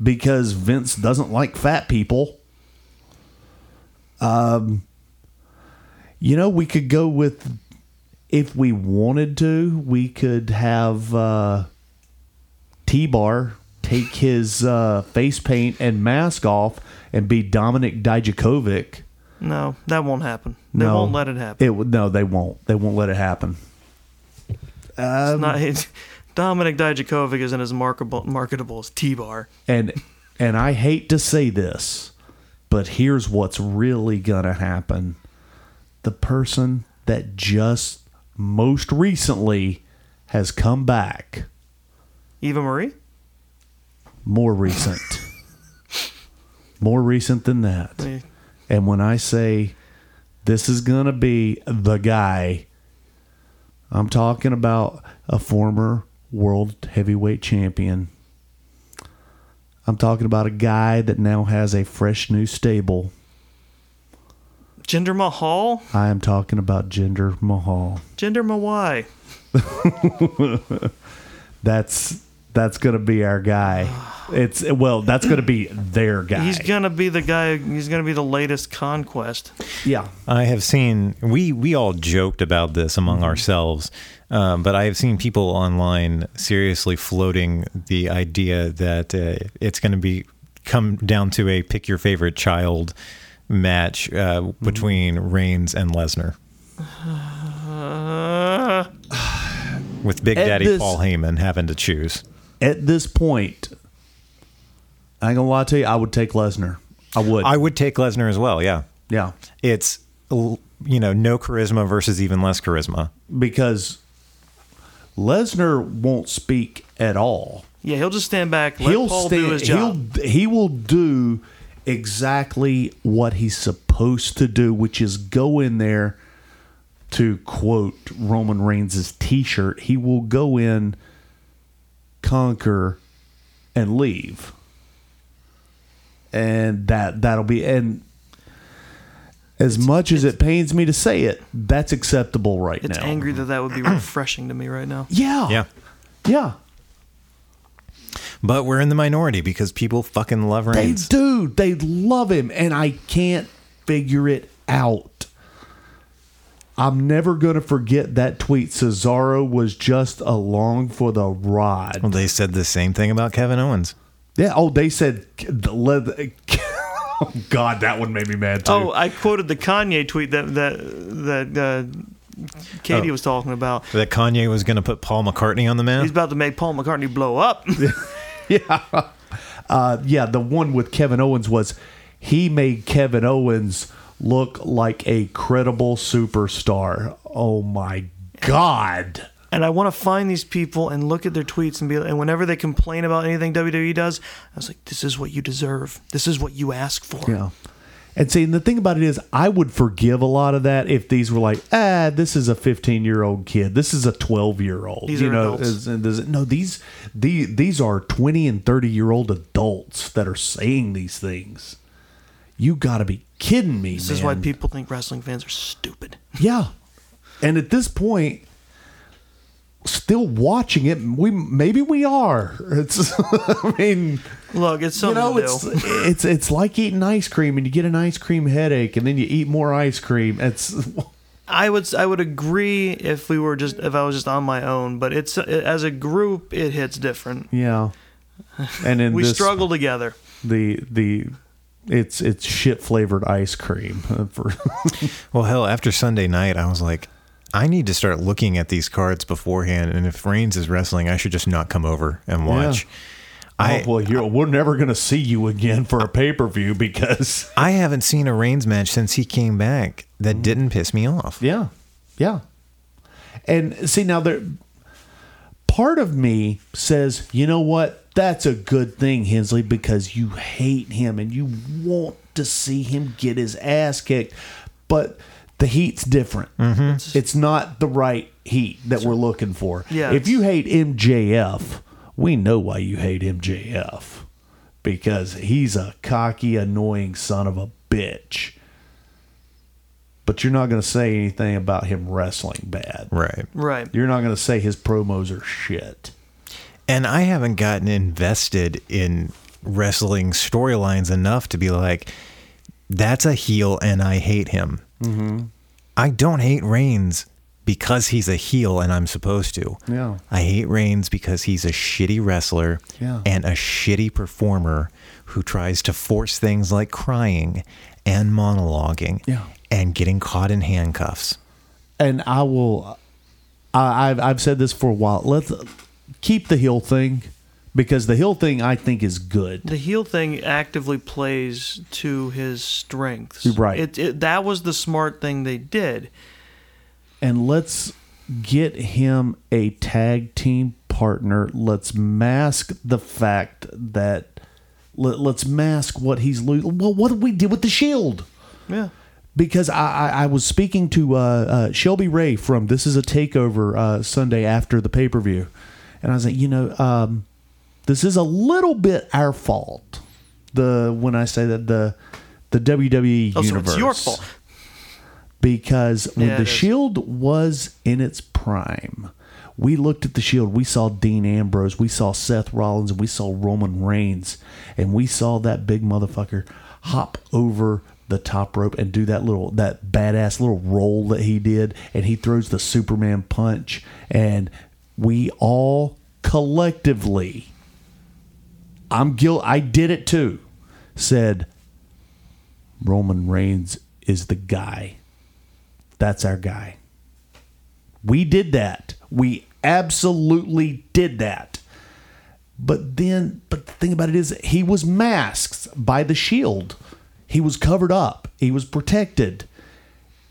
because Vince doesn't like fat people um you know we could go with if we wanted to we could have uh T-Bar take his uh, face paint and mask off and be Dominik Dijakovic. No, that won't happen. They no, won't let it happen. It no, they won't. They won't let it happen. it's not. Dominik Dijakovic isn't as marketable, marketable as T-Bar. And and I hate to say this, but here's what's really gonna happen: the person that just most recently has come back, Eva Marie. more recent, more recent than that. Eh, And when I say this is going to be the guy, I'm talking about a former world heavyweight champion. I'm talking about a guy that now has a fresh new stable. Jinder Mahal. I am talking about Jinder Mahal. Jinder Mawai. That's that's going to be our guy. It's well, that's going to be their guy. He's gonna be the guy. He's gonna be the latest conquest. yeah. I have seen we we all joked about this among mm-hmm. ourselves, um, but I have seen people online seriously floating the idea that uh, it's going to be come down to a pick your favorite child match uh, between Reigns and Lesnar Uh, with Big Daddy this- Paul Heyman having to choose. At this point, I ain't gonna lie to you, I would take Lesnar. I would. I would take Lesnar as well. Yeah, yeah. it's you know no charisma versus even less charisma. because Lesnar won't speak at all. yeah, he'll just stand back. He'll Paul stand, do his job. He'll he will do exactly what he's supposed to do, which is go in there to quote Roman Reigns' T-shirt. He will go in, conquer, and leave, and that that'll be and. As much as it pains me to say it, that's acceptable right It's now. It's angry that that would be refreshing to me right now. Yeah. Yeah. Yeah. But we're in the minority because people fucking love They Reigns. do. They love him, and I can't figure it out. I'm never going to forget that tweet. Cesaro was just along for the ride. Well, they said the same thing about Kevin Owens. Yeah. Oh, they said the leather. Oh God, that one made me mad too. Oh, I quoted the Kanye tweet that that that uh, Katie Oh. was talking about. That Kanye was going to put Paul McCartney on the map. He's about to make Paul McCartney blow up. Yeah, uh, yeah, the one with Kevin Owens was he made Kevin Owens look like a credible superstar. Oh my God. And I want to find these people and look at their tweets and be and whenever they complain about anything WWE does, I was like, this is what you deserve. This is what you ask for. Yeah. And see, and the thing about it is, I would forgive a lot of that if these were like, ah, this is a 15 year old kid. This is a 12 year old. These you are know, adults. is- does no, these, these, these are 20 and 30 year old adults that are saying these things. You got to be kidding me, This man. is why people think wrestling fans are stupid. Yeah. And at this point, still watching it, we maybe we are. It's, I mean, Look, it's you something know, to it's do. it's it's like eating ice cream, and you get an ice cream headache, and then you eat more ice cream. It's I would I would agree if we were just if I was just on my own, but it's as a group it hits different. yeah. And in We this, struggle together. the the it's it's shit flavored ice cream for Well, hell, after Sunday night, I was like, I need to start looking at these cards beforehand. And if Reigns is wrestling, I should just not come over and watch. I oh, well, you're, we're never going to see you again for a pay per view because. I haven't seen a Reigns match since he came back that Mm-hmm. didn't piss me off. Yeah, yeah. And see now there, part of me says, you know what? That's a good thing, Hensley, because you hate him and you want to see him get his ass kicked, but the heat's different. Mm-hmm. It's not the right heat that we're looking for. Yeah, If you hate MJF, we know why you hate MJF because he's a cocky, annoying son of a bitch. But you're not going to say anything about him wrestling bad. Right. Right. You're not going to say his promos are shit. And I haven't gotten invested in wrestling storylines enough to be like, that's a heel and I hate him. Mm-hmm. I don't hate Reigns because he's a heel and I'm supposed to. Yeah. I hate Reigns because he's a shitty wrestler Yeah. and a shitty performer who tries to force things like crying and monologuing Yeah. and getting caught in handcuffs. And I will. I, I've I've said this for a while. Let's keep the heel thing because the heel thing I think is good. The heel thing actively plays to his strengths. Right. It, it that was the smart thing they did. and let's get him a tag team partner. Let's mask the fact that let, let's mask what he's losing. Well, what did we do with the Shield? Yeah. Because I, I, I was speaking to uh, uh, Shelby Ray from This Is a Takeover uh, Sunday after the pay per view, and I was like, you know, um, this is a little bit our fault. The when I say that the the WWE Oh, so universe it's your fault. because when Yeah, the is. Shield was in its prime, we looked at the Shield. We saw Dean Ambrose, we saw Seth Rollins, and we saw Roman Reigns, and we saw that big motherfucker hop over the top rope and do that little that badass little roll that he did, and he throws the Superman punch, and we all collectively, I'm guilt. I did it too. Said Roman Reigns is the guy. That's our guy. We did that. We absolutely did that. But then, but the thing about it is, he was masked by the shield. He was covered up. He was protected.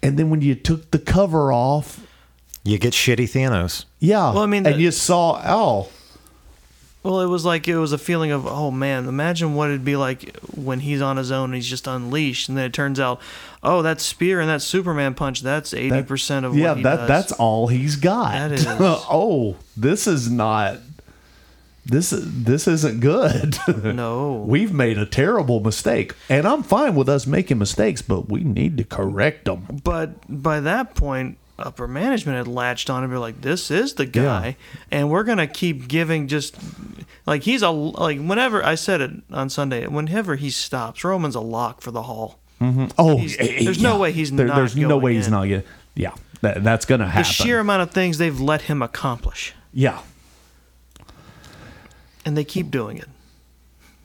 And then when you took the cover off, You get shitty Thanos. yeah. Well, I mean, and the- you saw, oh, Well, it was like it was a feeling of, oh man, imagine what it'd be like when he's on his own and he's just unleashed, and then it turns out, oh, that spear and that Superman punch, that's eighty percent of yeah, what he that does. that's all he's got. That is- oh, this is not. This this isn't good. no. We've made a terrible mistake, and I'm fine with us making mistakes, but we need to correct them. But by that point, upper management had latched on and be like, "This is the guy," and we're gonna keep giving just like he's a like whenever I said it on Sunday, whenever he stops, Roman's a lock for the Hall. Oh, He's- there's no way he's not There's no going way he's in. not going. Yeah, that, that's gonna happen. The happen. sheer amount of things they've let him accomplish, yeah, and they keep doing it.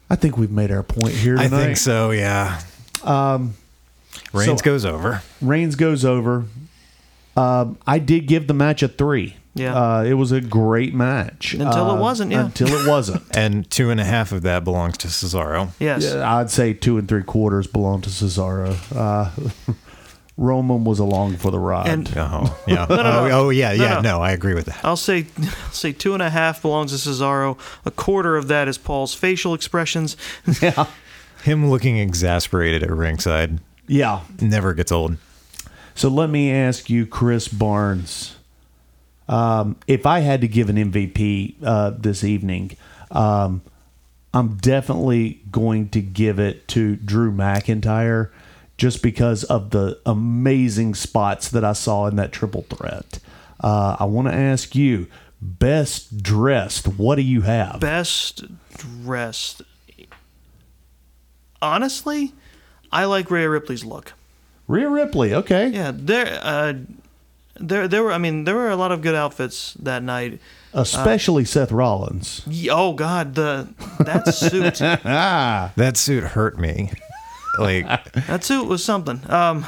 I think we've made our point here. I think so, yeah. Um, Reigns so- goes over. Reigns goes over. Um, I did give the match a three. Yeah. uh, it was a great match Until it Uh, wasn't, yeah. Until it wasn't. And two and a half of that belongs to Cesaro. Yes. Yeah, I'd say two and three quarters belong to Cesaro. Uh, Roman was along for the ride. And Oh, yeah. no, oh, no. oh, yeah, No, yeah. no. No, I agree with that. I'll say, I'll say two and a half belongs to Cesaro. A quarter of that is Paul's facial expressions. yeah, Him looking exasperated at ringside yeah. never gets old. So let me ask you, Chris Barnes. Um, if I had to give an MVP uh, this evening, um, I'm definitely going to give it to Drew McIntyre just because of the amazing spots that I saw in that triple threat. Uh, I want to ask you, best dressed, what do you have? Best dressed. Honestly, I like Rhea Ripley's look. Rhea Ripley, okay. Yeah, there, uh, there, there were. I mean, there were a lot of good outfits that night. Especially Seth Rollins. Ye- Oh God, the that suit, Ah, That suit hurt me. Like, that suit was something. Um,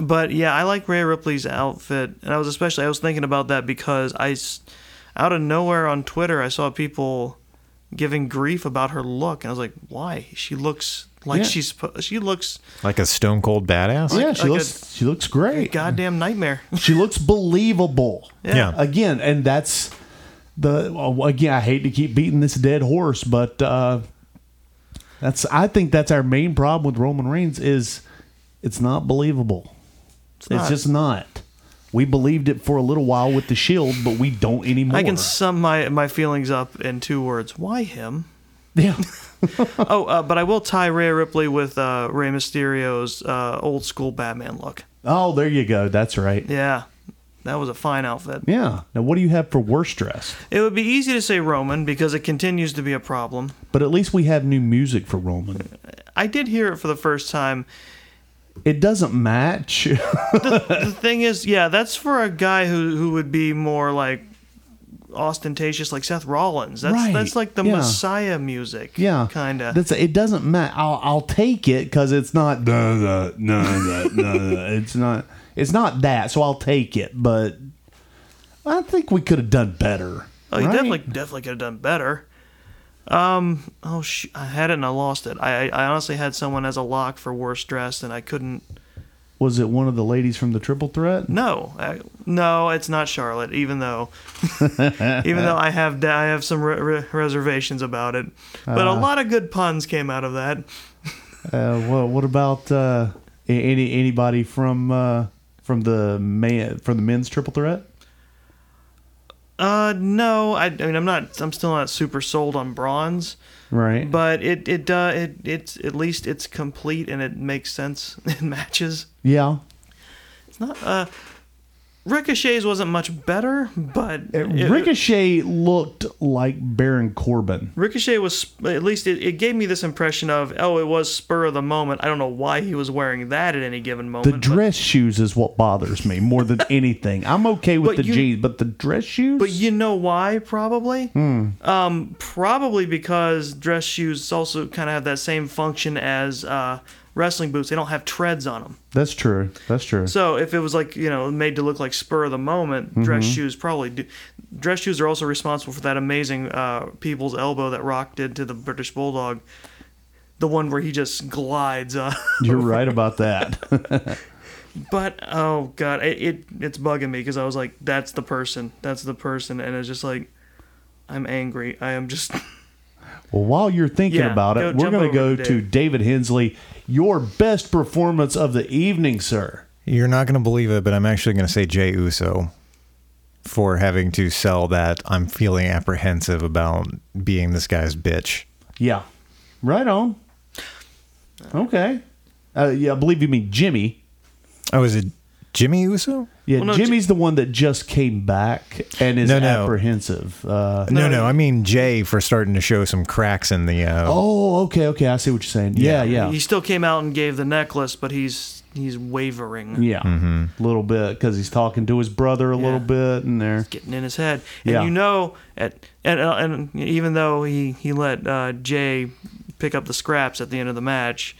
but yeah, I like Rhea Ripley's outfit, and I was especially I was thinking about that because I, s- out of nowhere on Twitter, I saw people giving grief about her look, and I was like, why? She looks like Yeah. she's she looks Like a stone cold badass? yeah, she like looks she looks great. goddamn nightmare. She looks believable. Yeah. Again, and that's the again. I hate to keep beating this dead horse, but uh, that's I think that's our main problem with Roman Reigns is it's not believable. It's, not. just not. We believed it for a little while with the Shield, but we don't anymore. I can sum my my feelings up in two words: Why him? Yeah. Oh, uh, but I will tie Rhea Ripley with uh, Rey Mysterio's uh, old school Batman look. Oh, there you go. That's right. Yeah, that was a fine outfit. Yeah. Now, what do you have for worst dress? It would be easy to say Roman because it continues to be a problem. But at least we have new music for Roman. I did hear it for the first time. It doesn't match. The thing is, yeah, that's for a guy who who would be more like ostentatious, like Seth Rollins. That's Right, that's like the yeah. Messiah music. Yeah, kind of. That's it. Doesn't matter. I'll I'll take it because it's not no no no no. It's not. It's not that. So I'll take it. But I think we could have done better. Oh, you right? definitely definitely could have done better. Um. Oh, sh- I had it and I lost it. I I honestly had someone as a lock for worst dressed, and I couldn't. Was it one of the ladies from the Triple Threat? No, I, no, it's not Charlotte. Even though, even though I have I have some re- re- reservations about it, but a lot of good puns came out of that. Uh, what what about uh, any anybody from uh, from the man from the men's Triple Threat? Uh, no, I, I mean I'm not. I'm still not super sold on Braun's, Right. but it it uh it it's at least it's complete and it makes sense in matches. yeah. It's not uh. Ricochet's wasn't much better, but it- Ricochet looked like Baron Corbin. Ricochet was at least it, it gave me this impression of oh it was spur of the moment. I don't know why he was wearing that at any given moment. The but- dress shoes is what bothers me more than anything. I'm okay with But the you- jeans, but the dress shoes. But you know why? Probably. Um, probably because dress shoes also kind of have that same function as uh, wrestling boots. They don't have treads on them. That's true. That's true. So if it was like you know made to look like spur of the moment, dress shoes probably do. Dress shoes are also responsible for that amazing uh, people's elbow that Rock did to the British Bulldog. The one where he just glides. Uh, You're right about that. But oh god, it, it it's bugging me because I was like, that's the person, that's the person, and it's just like, I'm angry. I am just well, while you're thinking Yeah, about go- it, we're going to go to to Dave. David Hensley. Your best performance of the evening, sir. You're not going to believe it, but I'm actually going to say Jey Uso for having to sell that I'm feeling apprehensive about being this guy's bitch. Yeah. Right on. Okay. Uh, yeah, I believe you mean Jimmy. Oh, is it Jimmy Uso? Yeah, Well, no, Jimmy's the one that just came back and is No, no. apprehensive. Uh, No, No, no, I mean Jey for starting to show some cracks in the. Uh, oh, okay, okay. I see what you're saying. Yeah, yeah. he still came out and gave the necklace, but he's he's wavering, Yeah, a little bit because he's talking to his brother a little bit, and there. getting in his head. And Yeah. you know, at and uh, and even though he he let uh, Jey pick up the scraps at the end of the match,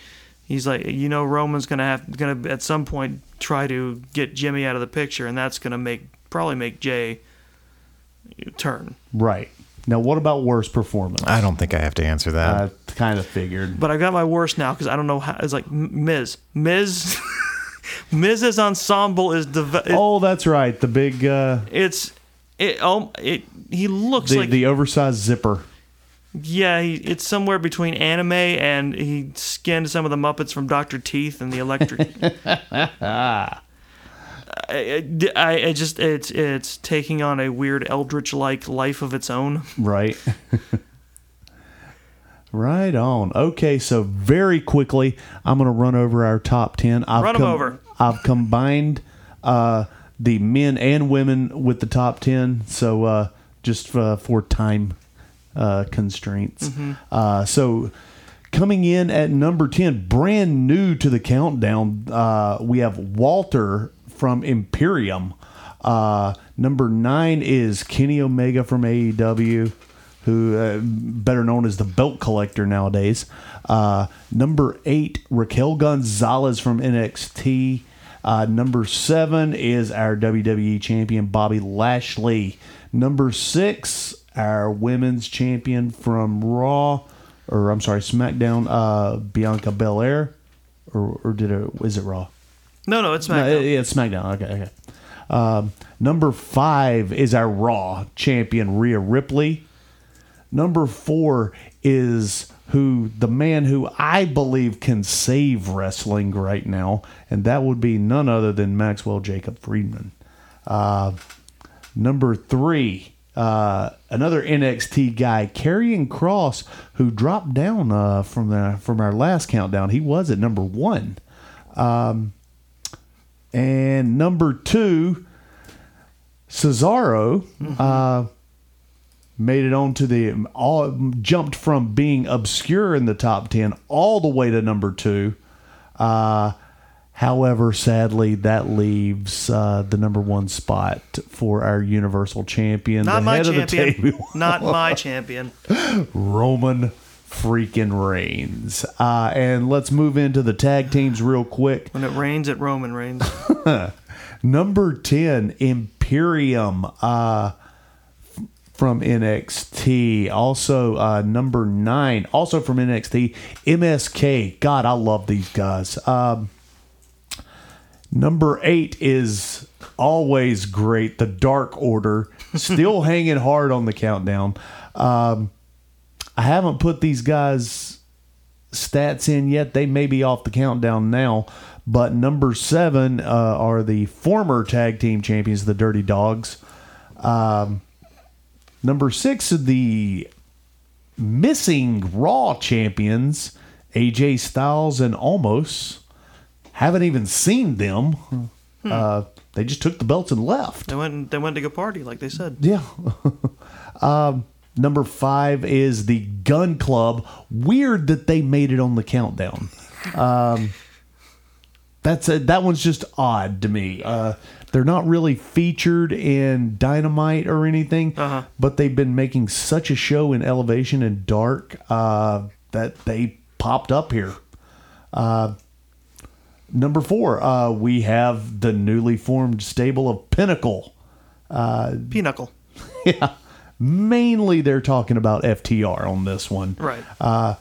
he's like, you know, Roman's gonna have gonna at some point try to get Jimmy out of the picture, and that's gonna make probably make Jey turn. Right now, what about worst performance? I don't think I have to answer that. I kind of figured. But I got my worst now because I don't know how. It's like M- Miz, Miz, Miz's ensemble is the. Oh, that's right. The big, uh, It's it. Oh, it. He looks the like the oversized zipper. Yeah, he, it's somewhere between anime and he skinned some of the Muppets from Doctor Teeth and the Electric. I, I, I just it's it's taking on a weird Eldritch like life of its own. Right. right on. Okay, so very quickly, I'm going to run over our top 10. I've Run 'em over. I've combined uh, the men and women with the top 10. So uh, just uh, for time uh, constraints. Mm-hmm. Uh, so coming in at number 10, brand new to the countdown, uh, we have Walter from Imperium. Uh, number nine is Kenny Omega from AEW, who uh, better known as the belt collector nowadays. Uh, number eight, Raquel Gonzalez from NXT. Uh, number seven is our WWE champion Bobby Lashley. Number six, our women's champion from Raw, or I'm sorry, SmackDown, uh, Bianca Belair, or or did it? Is it Raw? No, no, it's No, SmackDown. yeah, it's SmackDown. Okay, okay. Um, number five is our Raw champion Rhea Ripley. Number four is who the man who I believe can save wrestling right now, and that would be none other than Maxwell Jacob Friedman. Uh, number three, uh, another NXT guy, Karrion Kross, who dropped down uh, from the from our last countdown. He was at number one. um, And number two, Cesaro uh, made it onto the all jumped from being obscure in the top ten all the way to number two. Uh, however, sadly, that leaves uh, the number one spot for our Universal Champion, Not the my head of the champion. table, Not my champion. Roman freaking Reigns. Uh, and let's move into the tag teams real quick. When it rains, it Roman reigns. Number 10, Imperium uh, from NXT. Also, uh, number 9, also from NXT, MSK. God, I love these guys. Um, number 8 is always great, The Dark Order. Still hanging hard on the countdown. Um, I haven't put these guys' stats in yet. They may be off the countdown now. But number seven uh, are the former tag team champions, the Dirty Dawgs. Um, number six are the missing Raw champions, AJ Styles and Omos. Haven't even seen them. Uh, they just took the belts and left. They went. They went to go party, like they said. Yeah. um, number five is the Gunn Club. Weird that they made it on the countdown. Um, that's a, that one's just odd to me. Uh, they're not really featured in Dynamite or anything, Uh-huh. but they've been making such a show in Elevation and Dark uh, that they popped up here. Uh, number four, uh, we have the newly formed stable of Pinnacle. Pinochle. Yeah. Mainly they're talking about FTR on this one. Right. Uh,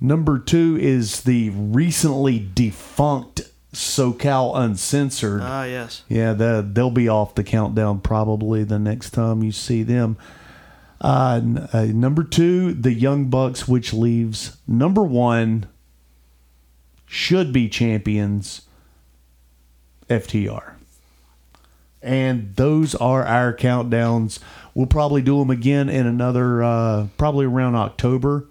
Number two is the recently defunct SoCal Uncensored. ah, yes. yeah, the, they'll be off the countdown probably the next time you see them. Uh, uh, number two, the Young Bucks, which leaves number one, should be champions, FTR. And those are our countdowns. We'll probably do them again in another, uh, probably around October,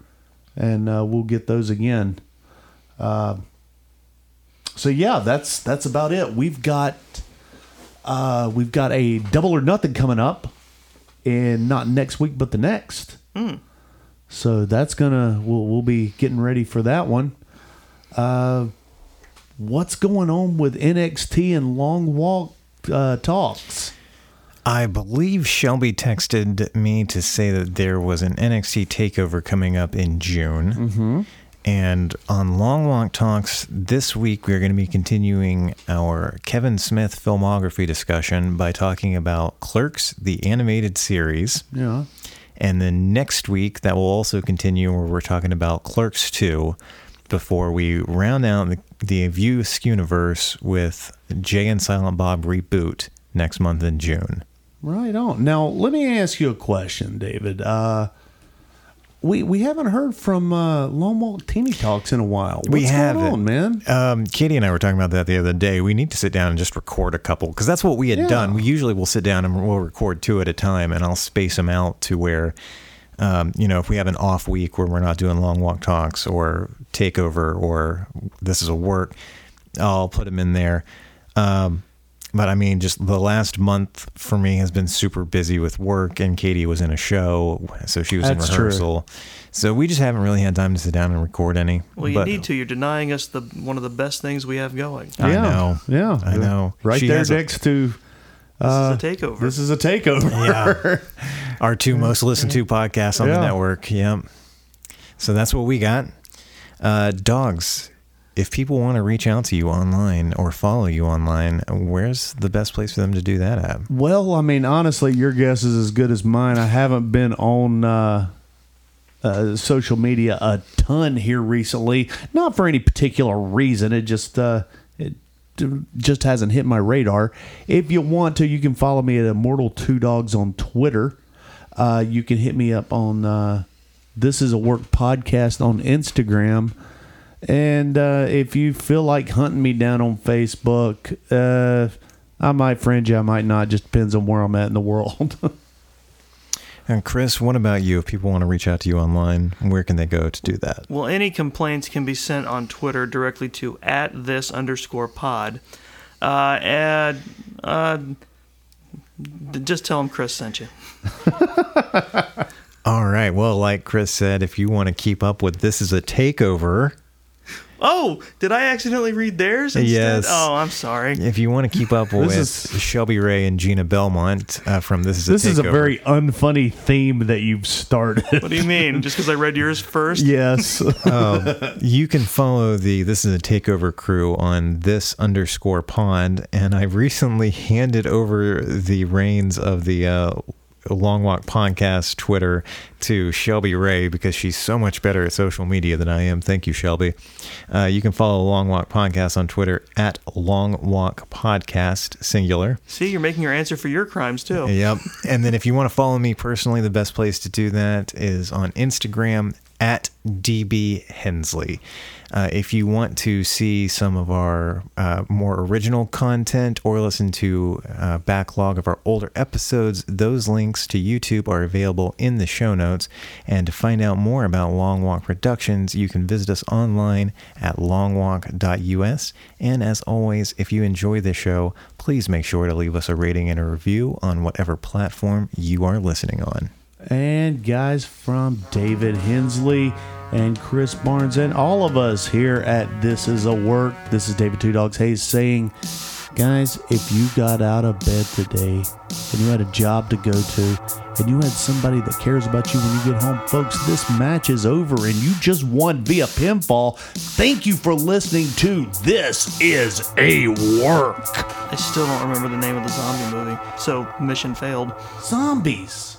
and uh, we'll get those again. Uh, so yeah, that's that's about it. We've got uh, we've got a double or nothing coming up, and not next week, but the next. So that's gonna we'll we'll be getting ready for that one. Uh, what's going on with NXT and Long Walk uh, talks? I believe Shelby texted me to say that there was an NXT takeover coming up in June. Mm-hmm. And on Long Walk Talks this week, we're going to be continuing our Kevin Smith filmography discussion by talking about Clerks, the animated series. Yeah. And then next week, that will also continue where we're talking about Clerks 2 before we round out the, the View Universe with Jay and Silent Bob Reboot next month in June. Right on. Now let me ask you a question, David. Uh, we we haven't heard from uh, Long Walk Teeny Talks in a while. What's we have going on, man? Um, Katie and I were talking about that the other day. We need to sit down and just record a couple because that's what we had Yeah. done. We usually will sit down and we'll record two at a time, and I'll space them out to where, um, you know, if we have an off week where we're not doing long walk talks or takeover or this is a work, I'll put them in there. Um, but I mean, just the last month for me has been super busy with work, and Katie was in a show, so she was That's in true. rehearsal. So we just haven't really had time to sit down and record any. Well, you But- need to. You're denying us the one of the best things we have going. I know. Yeah, I know. Right She there next a- next to. This Uh, is a takeover. This is a takeover. Yeah. Our two most listened to podcasts on Yeah. the network. Yep. So that's what we got. Uh, dogs. if people want to reach out to you online or follow you online, where's the best place for them to do that at? Well, I mean, honestly, your guess is as good as mine. I haven't been on uh, uh, social media a ton here recently, not for any particular reason. It just uh, it d- just hasn't hit my radar. If you want to, you can follow me at Immortal Two Dogs on Twitter. Uh, you can hit me up on uh, This Is a Work podcast on Instagram. And uh, if you feel like hunting me down on Facebook, uh, I might friend you, I might not. Just depends on where I'm at in the world. And Chris, what about you? If people want to reach out to you online, where can they go to do that? Well, any complaints can be sent on Twitter directly to at this underscore pod. Uh, and uh, just tell them Chris sent you. All right. Well, like Chris said, if you want to keep up with this is a takeover, Oh, did I accidentally read theirs instead? Yes. Oh, I'm sorry. if you want to keep up with is- Shelby Ray and Gina Belmont uh, from This is a this is a very unfunny theme that you've started. What do you mean? Just because I read yours first? yes. You can follow the This is a Takeover crew on this underscore pond, and I recently handed over the reins of the uh, Long Walk Podcast Twitter to Shelby Ray because she's so much better at social media than I am. Thank you, Shelby. Uh, you can follow Long Walk Podcast on Twitter at Long Walk Podcast, singular. See, you're making your answer for your crimes too. Yep. And then if you want to follow me personally, the best place to do that is on Instagram at DB Hensley. Uh, if you want to see some of our uh, more original content or listen to uh, backlog of our older episodes, those links to YouTube are available in the show notes. And to find out more about Long Walk Productions, you can visit us online at longwalk.us. And as always, if you enjoy the show, please make sure to leave us a rating and a review on whatever platform you are listening on. and guys from David Hensley and Chris Barnes and all of us here at This Is a Work. This is David Two Dogs Hayes saying, guys, if you got out of bed today and you had a job to go to and you had somebody that cares about you when you get home, folks, this match is over and you just won via pinfall. Thank you for listening to This Is a Work. I still don't remember the name of the zombie movie, so mission failed. Zombies.